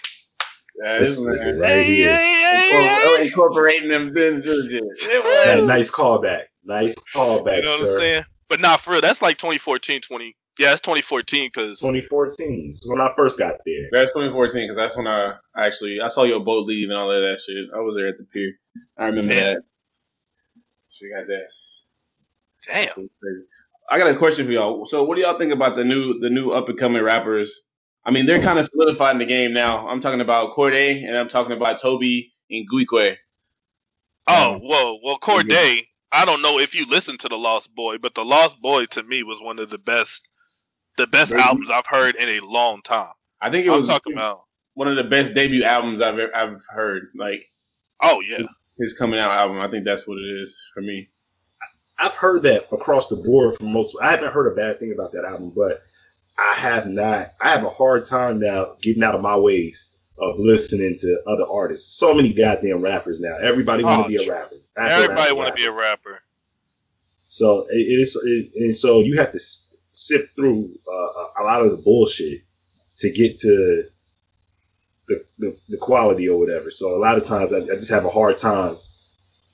Yeah, this is right hey, here. Hey, hey, oh, incorporating them things. nice callback. Nice callback. You know what sir. I'm saying? But not nah, for real. That's like 2014, 20. Yeah, it's 2014 because 2014 is when I first got there. That's 2014 because that's when I actually I saw your boat leave and all of that shit. I was there at the pier. I remember Damn. that. She got that. Damn. I got a question for y'all. So, what do y'all think about the new the new up and coming rappers? I mean, they're kind of solidified in the game now. I'm talking about Cordae and I'm talking about Toby and Guique. Oh, whoa, well, Cordae. I don't know if you listen to the Lost Boy, but the Lost Boy to me was one of the best, the best albums I've heard in a long time. I think it I'm was talking about one of the best debut albums I've ever, I've heard. Like, oh yeah, his coming out album. I think that's what it is for me. I've heard that across the board from most. I haven't heard a bad thing about that album, but I have not. I have a hard time now getting out of my ways of listening to other artists. So many goddamn rappers now. Everybody want to oh, be a rapper. Everybody want to be a rapper. So it, it is, it, and so you have to sift through uh, a lot of the bullshit to get to the, the, the quality or whatever. So a lot of times I, I just have a hard time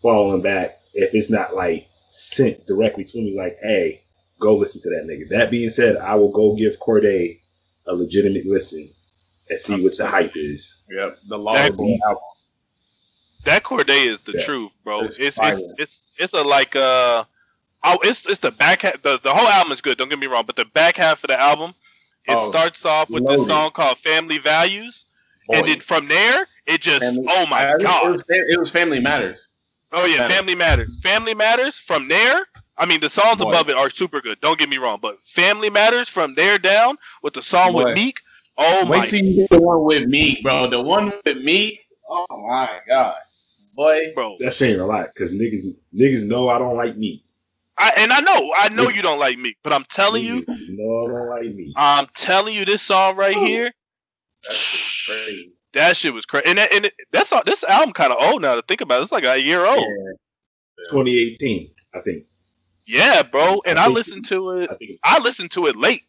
following back if it's not like sent directly to me, like, hey, go listen to that nigga. That being said, I will go give Cordae a legitimate listen and see what the hype is. Yep, the long album. That Cordae is the yeah. truth, bro. It's it's, it's it's, it's a like uh oh it's it's the back half the, the whole album is good, don't get me wrong, but the back half of the album it oh, starts off with loaded. this song called Family Values. Boy. And then from there, it just family, oh my I, god. It was, it was, Family Matters. Oh yeah, Family Matters. Family Matters. From there, I mean the songs Boy. above it are super good. Don't get me wrong, but Family Matters from there down with the song Boy. with Meek. Oh Wait my! till you get the one with Meek, bro. The one with Meek. Oh my god boy. Bro, that's saying a lot because niggas niggas know I don't like meat. I, and I know, I know you don't like meat, but I'm telling you, no, I don't like meat. I'm telling you, this song right here, that's crazy. That shit was crazy, and, that, and it, that's all, this album kind of old now to think about. It. It's like a year old. Yeah. 2018, I think. Yeah, bro. And I, I listened to it. I, I, listened to it late.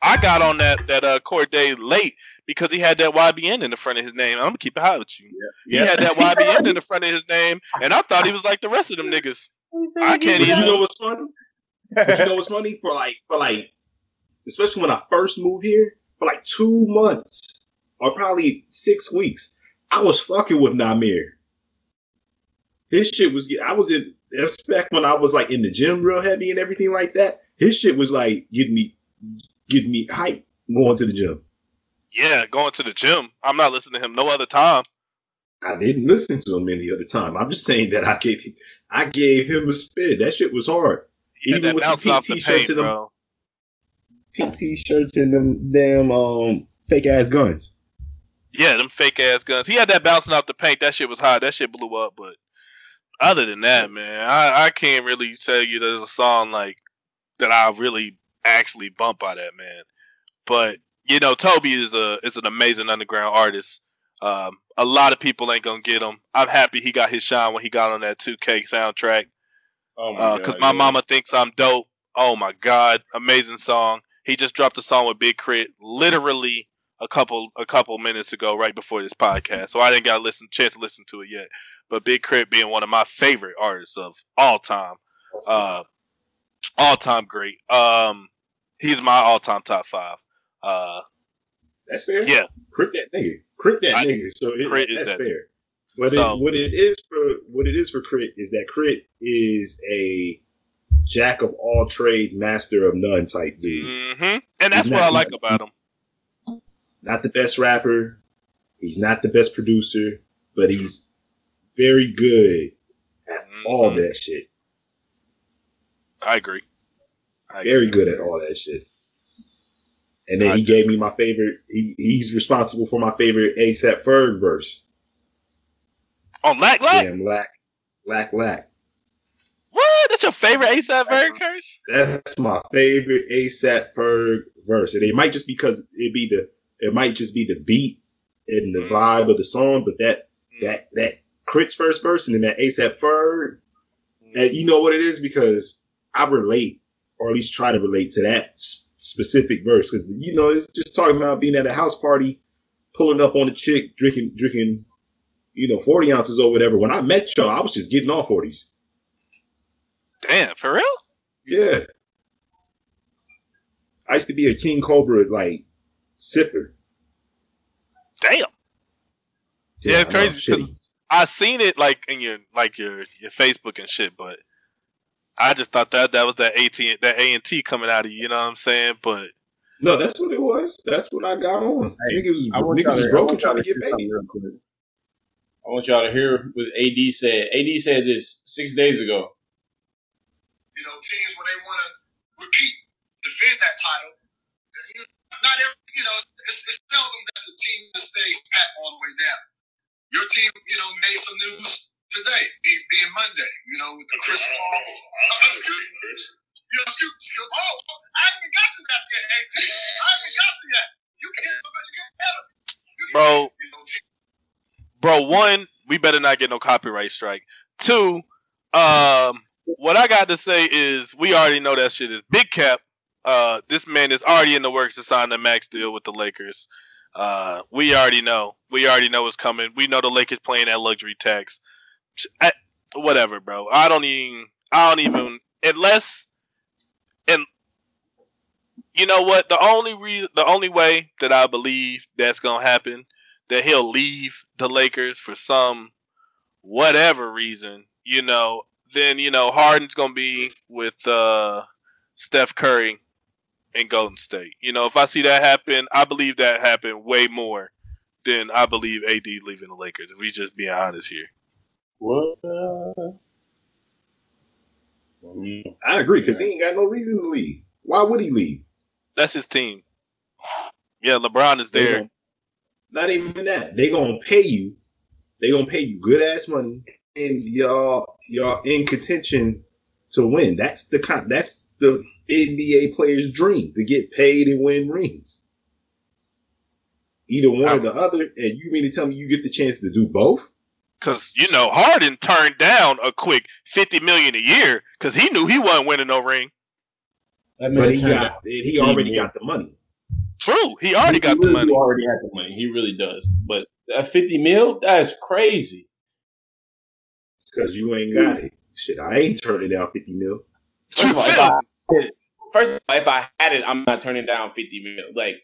I got on that that uh, Cordae late, because he had that YBN in the front of his name. I'm gonna keep it high with you. Yeah. He had that YBN in the front of his name, and I thought he was like the rest of them niggas. I can't even. You know what's funny? but you know what's funny? For like, for like, especially when I first moved here, for like two months or probably six weeks, I was fucking with Namir. His shit was. I was in. That's Back when I was like in the gym real heavy and everything like that. His shit was like getting me, getting me hype going to the gym. Yeah, going to the gym. I'm not listening to him no other time. I didn't listen to him any other time. I'm just saying that I gave I gave him a spin. That shit was hard. Even with the pink t-shirts the paint, and them pink t-shirts and them damn um fake ass guns. Yeah, them fake ass guns. He had that bouncing off the paint. That shit was hot. That shit blew up. But other than that, man, I, I can't really tell you there's a song like that I really actually bump by that man. But you know, Toby is a is an amazing underground artist. Um, a lot of people ain't gonna get him. I'm happy he got his shine when he got on that 2K soundtrack. Oh my Because uh, my yeah. mama thinks I'm dope. Oh my god, amazing song. He just dropped a song with Big K.R.I.T. literally a couple a couple minutes ago, right before this podcast. So I didn't got a listen chance to listen to it yet. But Big K.R.I.T. being one of my favorite artists of all time, uh, all time great. Um, he's my all time top five. Uh, that's fair. Yeah, K.R.I.T. that nigga, K.R.I.T. that I, nigga. So it, that's that. fair. What so, it what it is for what it is for K.R.I.T. is that K.R.I.T. is a jack of all trades, master of none type dude. Mm-hmm. And that's what I like about him. Not the best rapper. He's not the best producer, but he's very good at mm-hmm. all that shit. I agree. I very agree. good at all that shit. And then he gave me my favorite. He, he's responsible for my favorite ASAP Ferg verse. On Lac Lac? Damn, Lac. Lac Lac. What? That's your favorite ASAP Ferg curse? That's my favorite ASAP Ferg verse, and it might just be because it be the it might just be the beat and the mm. vibe of the song, but that mm. that that K.R.I.T.'s first verse and then that ASAP Ferg, mm. and you know what it is because I relate or at least try to relate to that specific verse because you know it's just talking about being at a house party, pulling up on a chick, drinking drinking, you know, forty ounces or whatever. When I met y'all, I was just getting all forties. Damn, for real? Yeah. I used to be a King Cobra like sipper. Damn. Yeah, yeah it's crazy because I seen it like in your like your your Facebook and shit, but I just thought that that was that AT that A and T coming out of you. You know what I'm saying? But no, that's what it was. That's what I got on. Hey, niggas, I niggas was broken trying to get paid. I want y'all to hear what AD said. AD said this six days ago. You know, teams when they want to repeat, defend that title, not every, you know, it's, it's seldom that the team stays pat all the way down. Your team, you know, made some news today, being, being Monday, you know, with the Chris Paul. Excuse you know, excuse, excuse, oh, I haven't got to that yet, AD. I haven't got to that. You get, you get better. bro, bro, one, we better not get no copyright strike. Two, um, what I got to say is we already know that shit is big cap. Uh, this man is already in the works to sign the max deal with the Lakers. Uh, we already know. We already know what's coming. We know the Lakers playing that luxury tax. Whatever, bro. I don't even. I don't even. Unless, and you know what? The only reason, the only way that I believe that's gonna happen, that he'll leave the Lakers for some whatever reason, you know, then you know Harden's gonna be with uh, Steph Curry in Golden State. You know, if I see that happen, I believe that happened way more than I believe AD leaving the Lakers. If we just being honest here. What? I agree because he ain't got no reason to leave. Why would he leave? That's his team. Yeah, LeBron is there. Gonna, not even that. They gonna pay you. They gonna pay you good ass money, and y'all y'all in contention to win. That's the kind. That's the NBA player's dream to get paid and win rings. Either one I, or the other, and you mean to tell me you get the chance to do both? Because you know Harden turned down a quick fifty million a year because he knew he wasn't winning no ring. But he got he already got the money. True, he already he, got really the money. Already had the money. He really does. But that fifty mil, that's crazy. because you ain't got it. Shit, I ain't turning down fifty mil. First of all, if I, first of all, if I had it, I'm not turning down fifty mil. Like,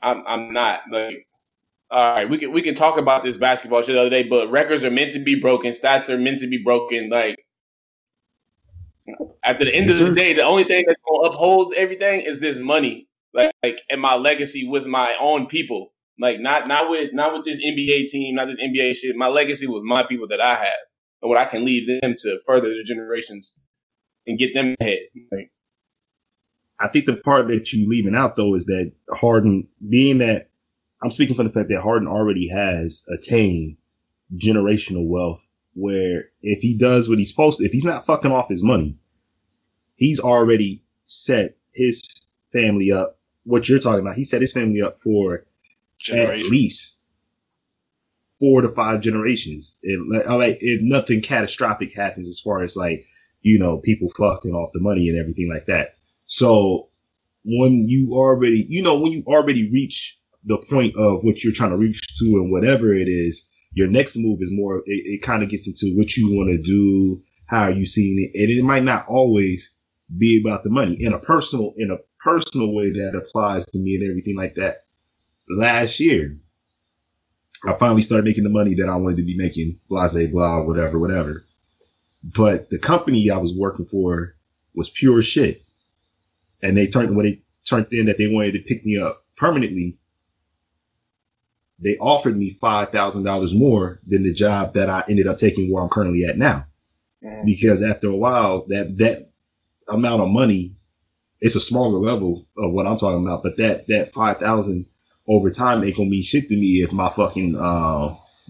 I'm I'm not like all right, we can we can talk about this basketball shit the other day, but records are meant to be broken, stats are meant to be broken. Like at the end of the day, the only thing that's gonna uphold everything is this money, like, like and my legacy with my own people. Like not not with not with this NBA team, not this NBA shit. My legacy with my people that I have, and what I can leave them to further the generations and get them ahead. Like, I think the part that you leaving out though is that Harden, being that I'm speaking from the fact that Harden already has attained generational wealth where if he does what he's supposed to, if he's not fucking off his money, he's already set his family up. What you're talking about, he set his family up for at least four to five generations. It, like if nothing catastrophic happens as far as like you know people fucking off the money and everything like that. So when you already, you know, when you already reach the point of what you're trying to reach to and whatever it is, your next move is more, it, it kind of gets into what you want to do, how are you seeing it? And it might not always be about the money in a personal, in a personal way that applies to me and everything like that. Last year, I finally started making the money that I wanted to be making, blah, blah, whatever, whatever. But the company I was working for was pure shit. And they turned, when they turned in that they wanted to pick me up permanently, they offered me five thousand dollars more than the job that I ended up taking where I'm currently at now. Mm. Because after a while, that that amount of money, it's a smaller level of what I'm talking about. But that that five thousand over time ain't gonna mean shit to me if my fucking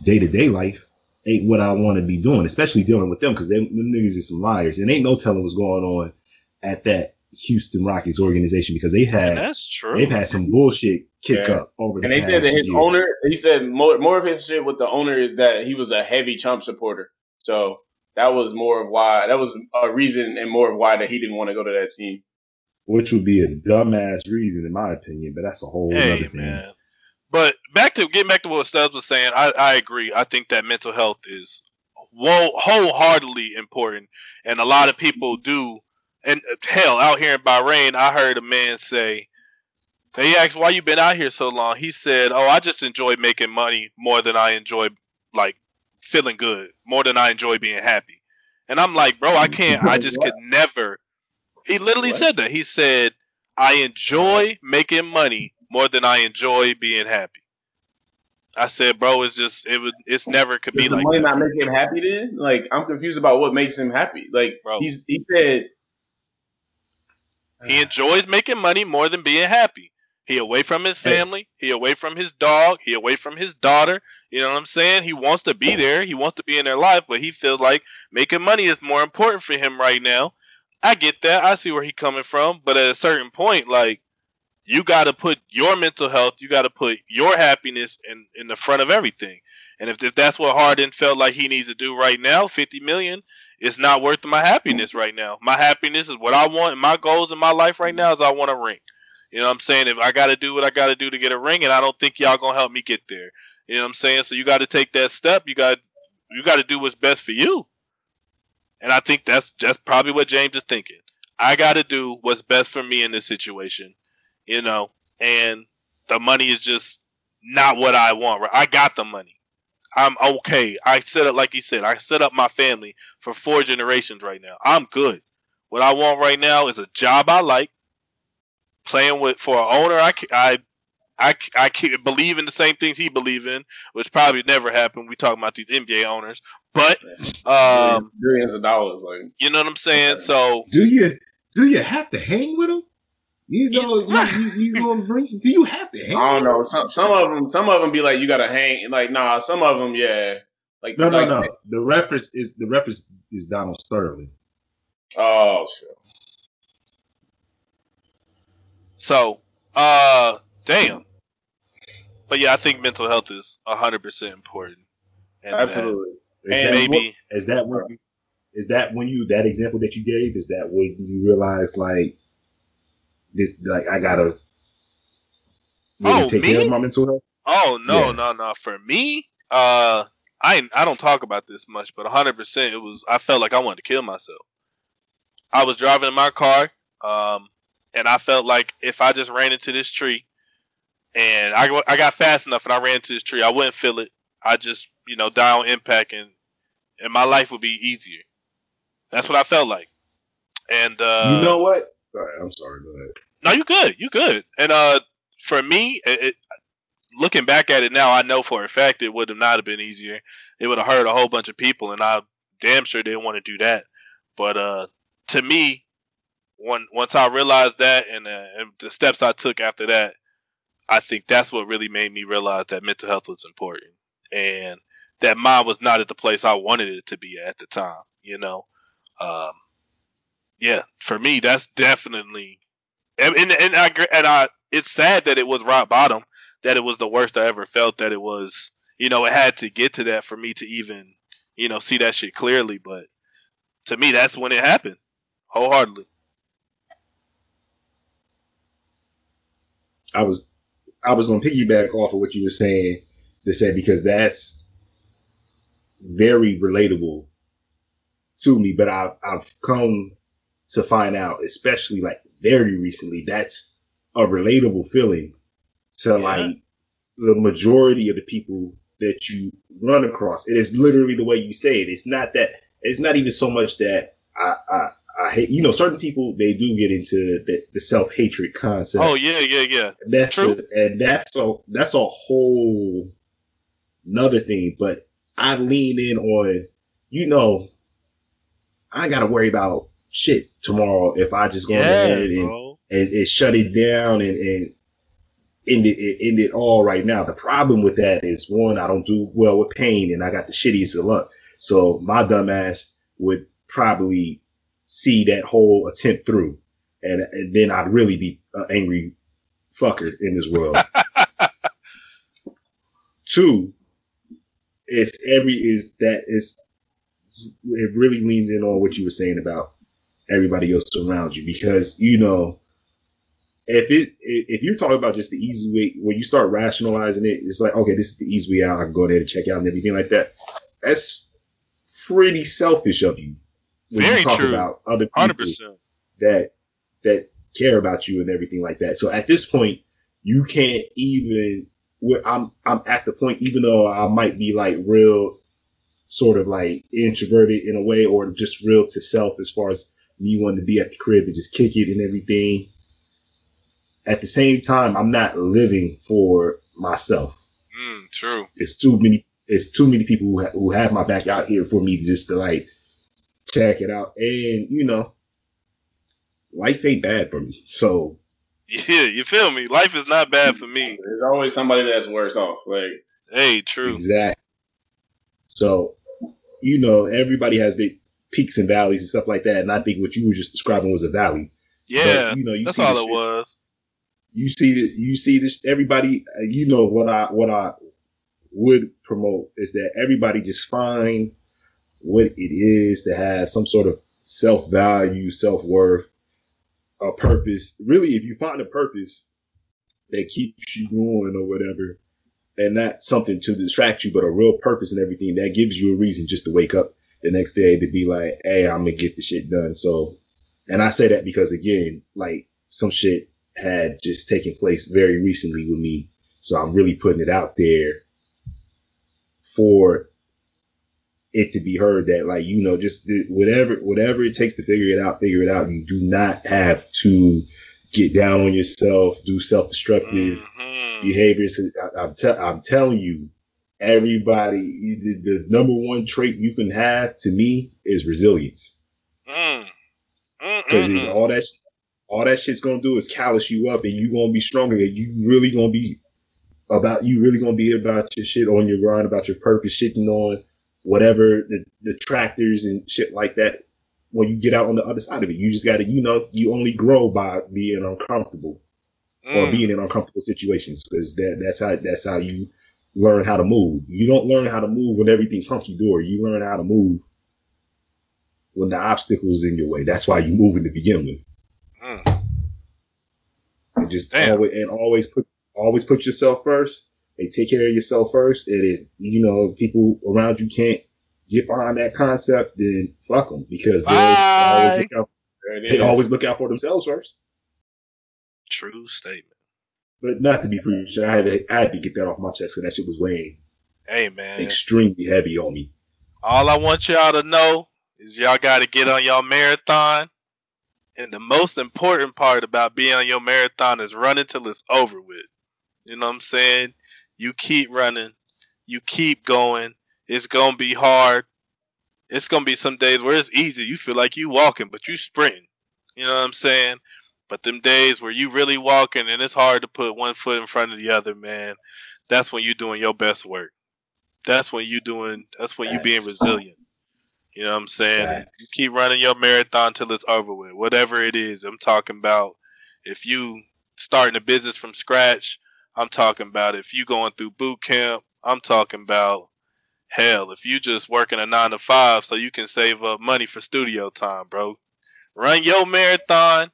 day to day life ain't what I want to be doing, especially dealing with them because them, them niggas is some liars and ain't no telling what's going on at that Houston Rockets organization because they had that's true. They've had some bullshit kick yeah. up over. There. And the they said that his year. owner, he said more more of his shit with the owner is that he was a heavy Trump supporter. So that was more of why that was a reason and more of why that he didn't want to go to that team. Which would be a dumbass reason in my opinion, but that's a whole hey, other thing. Man. But back to getting back to what Stubbs was saying, I, I agree. I think that mental health is wholeheartedly important, and a lot of people do and uh, hell, out here in Bahrain, I heard a man say, they asked why you been out here so long. He said, "Oh, I just enjoy making money more than I enjoy like feeling good, more than I enjoy being happy." And I'm like, "Bro, I can't. I just could never." He literally what? said that. He said, "I enjoy making money more than I enjoy being happy." I said, "Bro, it's just it would it's never could Does be like money that. not make him happy then? Like I'm confused about what makes him happy. Like Bro. he's he said he enjoys making money more than being happy. He away from his family. He away from his dog. He away from his daughter. You know what I'm saying? He wants to be there. He wants to be in their life, but he feels like making money is more important for him right now. I get that. I see where he's coming from, but at a certain point, like you got to put your mental health, you got to put your happiness in in the front of everything. And if, if that's what Harden felt like he needs to do right now, 50 million, it's not worth my happiness right now. My happiness is what I want. My goals in my life right now is I want a ring. You know what I'm saying? If I got to do what I got to do to get a ring, and I don't think y'all gonna help me get there. You know what I'm saying? So you got to take that step. You got you got to do what's best for you. And I think that's that's probably what James is thinking. I got to do what's best for me in this situation. You know, and the money is just not what I want. Right? I got the money. I'm okay. I set up, like you said, I set up my family for four generations right now. I'm good. What I want right now is a job I like, playing with for an owner. I I I I believe in the same things he believe in, which probably never happened. We talking about these NBA owners, but um, billions of dollars, like you know what I'm saying. So do you do you have to hang with them? You know, you, you, you gonna bring? Do you have to hang? I don't know. Some some of them, some of them be like, you gotta hang. Like, nah. Some of them, yeah. Like, no, like, no, no. The reference is the reference is Donald Sterling. Oh, sure. So, uh, damn. But yeah, I think mental health is hundred percent important. And, Absolutely. And maybe is that when is that when you that example that you gave is that when you realize like this like I gotta really oh, take me? care of my mental health? Oh no, yeah. no, no. For me, uh I I don't talk about this much, but 100 percent it was I felt like I wanted to kill myself. I was driving in my car, um, and I felt like if I just ran into this tree, and I I got fast enough and I ran into this tree, I wouldn't feel it. I just you know die on impact and and my life would be easier. That's what I felt like. And uh, you know what? I'm sorry. Go ahead. No, you good. You good. And uh, for me, it, looking back at it now, I know for a fact it would have not have been easier. It would have hurt a whole bunch of people, and I damn sure didn't want to do that. But uh, to me, once I realized that and, uh, and the steps I took after that, I think that's what really made me realize that mental health was important and that mine was not at the place I wanted it to be at the time. You know, um, yeah, for me, that's definitely and and, and I and I it's sad that it was rock bottom, that it was the worst I ever felt. That it was, you know, it had to get to that for me to even, you know, see that shit clearly. But to me, that's when it happened, wholeheartedly. I was, I was to piggyback off of what you were saying to say because that's very relatable to me. But I've I've come to find out, especially like very recently, that's a relatable feeling to yeah. like the majority of the people that you run across. It is literally the way you say it. It's not that. It's not even so much that I, I, I hate. You know, certain people they do get into the, the self hatred concept. Oh yeah, yeah, yeah. And that's True. A, and that's a that's a whole another thing. But I lean in on, you know, I got to worry about shit tomorrow if I just go yeah, ahead and, and, and, shut it down and, and end it, end it all right now. The problem with that is one, I don't do well with pain, and I got the shittiest of luck. So my dumbass would probably see that whole attempt through, and, and then I'd really be an angry fucker in this world. Two, it's every is that is it really leans in on what you were saying about everybody else around you because you know if it if you're talking about just the easy way when you start rationalizing it, it's like okay, this is the easy way out. I can go there to check out and everything like that. That's pretty selfish of you when Very you talk true. about other people 100%. that that care about you and everything like that. So at this point, you can't even. I'm I'm at the point, even though I might be like real, sort of like introverted in a way, or just real to self as far as me wanting to be at the crib and just kick it and everything at the same time, I'm not living for myself. Mm, true. It's too many. It's too many people who, ha- who have my back out here for me to just to like check it out. And you know, life ain't bad for me. So yeah, you feel me? Life is not bad for me. There's always somebody that's worse off. Like, hey, true. Exactly. So, you know, everybody has the peaks and valleys and stuff like that. And I think what you were just describing was a valley. Yeah, but, you know, you that's all it shit. was you see that you see this everybody uh, you know what i what i would promote is that everybody just find what it is to have some sort of self-value self-worth a purpose really if you find a purpose that keeps you going or whatever and not something to distract you but a real purpose and everything that gives you a reason just to wake up the next day to be like hey i'm gonna get the shit done so and i say that because again like some shit had just taken place very recently with me. So I'm really putting it out there for it to be heard that like you know just whatever whatever it takes to figure it out figure it out you do not have to get down on yourself do self-destructive mm-hmm. behaviors I, am te- I'm telling you everybody the, the, number one trait you can have to me is resilience because mm. all that all that shit's gonna do is callous you up and you gonna be stronger and you really gonna be about you really gonna be about your shit on your grind about your purpose shitting on whatever the, the tractors and shit like that when you get out on the other side of it you just gotta you know you only grow by being uncomfortable mm. or being in uncomfortable situations because that that's how that's how you learn how to move you don't learn how to move when everything's hunky-dory you learn how to move when the obstacles in your way that's why you move in to begin with Mm. And just Damn. always and always put always put yourself first and take care of yourself first. And if you know people around you can't get behind that concept, then fuck them because they always look out. They always look out for themselves first. True statement. But not to be preached, I had to, I had to get that off my chest because that shit was weighing. Hey man, extremely heavy on me. All I want y'all to know is y'all got to get on y'all marathon and the most important part about being on your marathon is running till it's over with. You know what I'm saying? You keep running, you keep going. It's gonna be hard. It's gonna be some days where it's easy. You feel like you walking, but you sprinting. You know what I'm saying? But them days where you really walking and it's hard to put one foot in front of the other, man, that's when you're doing your best work. That's when you doing that's when you being resilient. You know what I'm saying? Right. You keep running your marathon till it's over with, whatever it is. I'm talking about if you starting a business from scratch, I'm talking about if you going through boot camp, I'm talking about hell, if you just working a nine to five so you can save up money for studio time, bro. Run your marathon.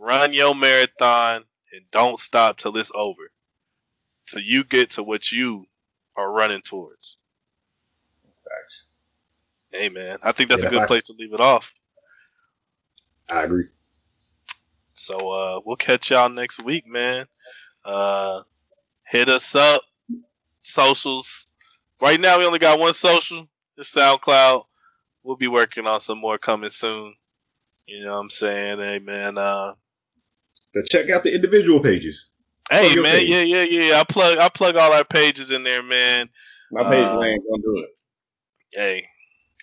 Run your marathon and don't stop till it's over. Till you get to what you are running towards. Facts. Hey man, I think that's yeah, a good I, place to leave it off. I agree. So uh we'll catch y'all next week, man. Uh hit us up. Socials. Right now we only got one social. It's SoundCloud. We'll be working on some more coming soon. You know what I'm saying? Hey man, uh but check out the individual pages. Hey man, page. yeah, yeah, yeah. I plug I plug all our pages in there, man. My page uh, ain't gonna do it. Hey,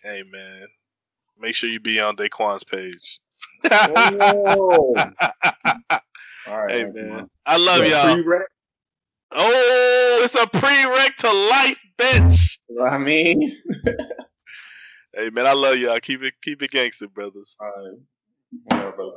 Hey man, make sure you be on Daquan's page. oh. All right, hey man, I love y'all. Pre-rec? Oh, it's a pre-rec to life, bitch. I mean, hey man, I love y'all. Keep it, keep it gangster, brothers. All right, yeah, brother.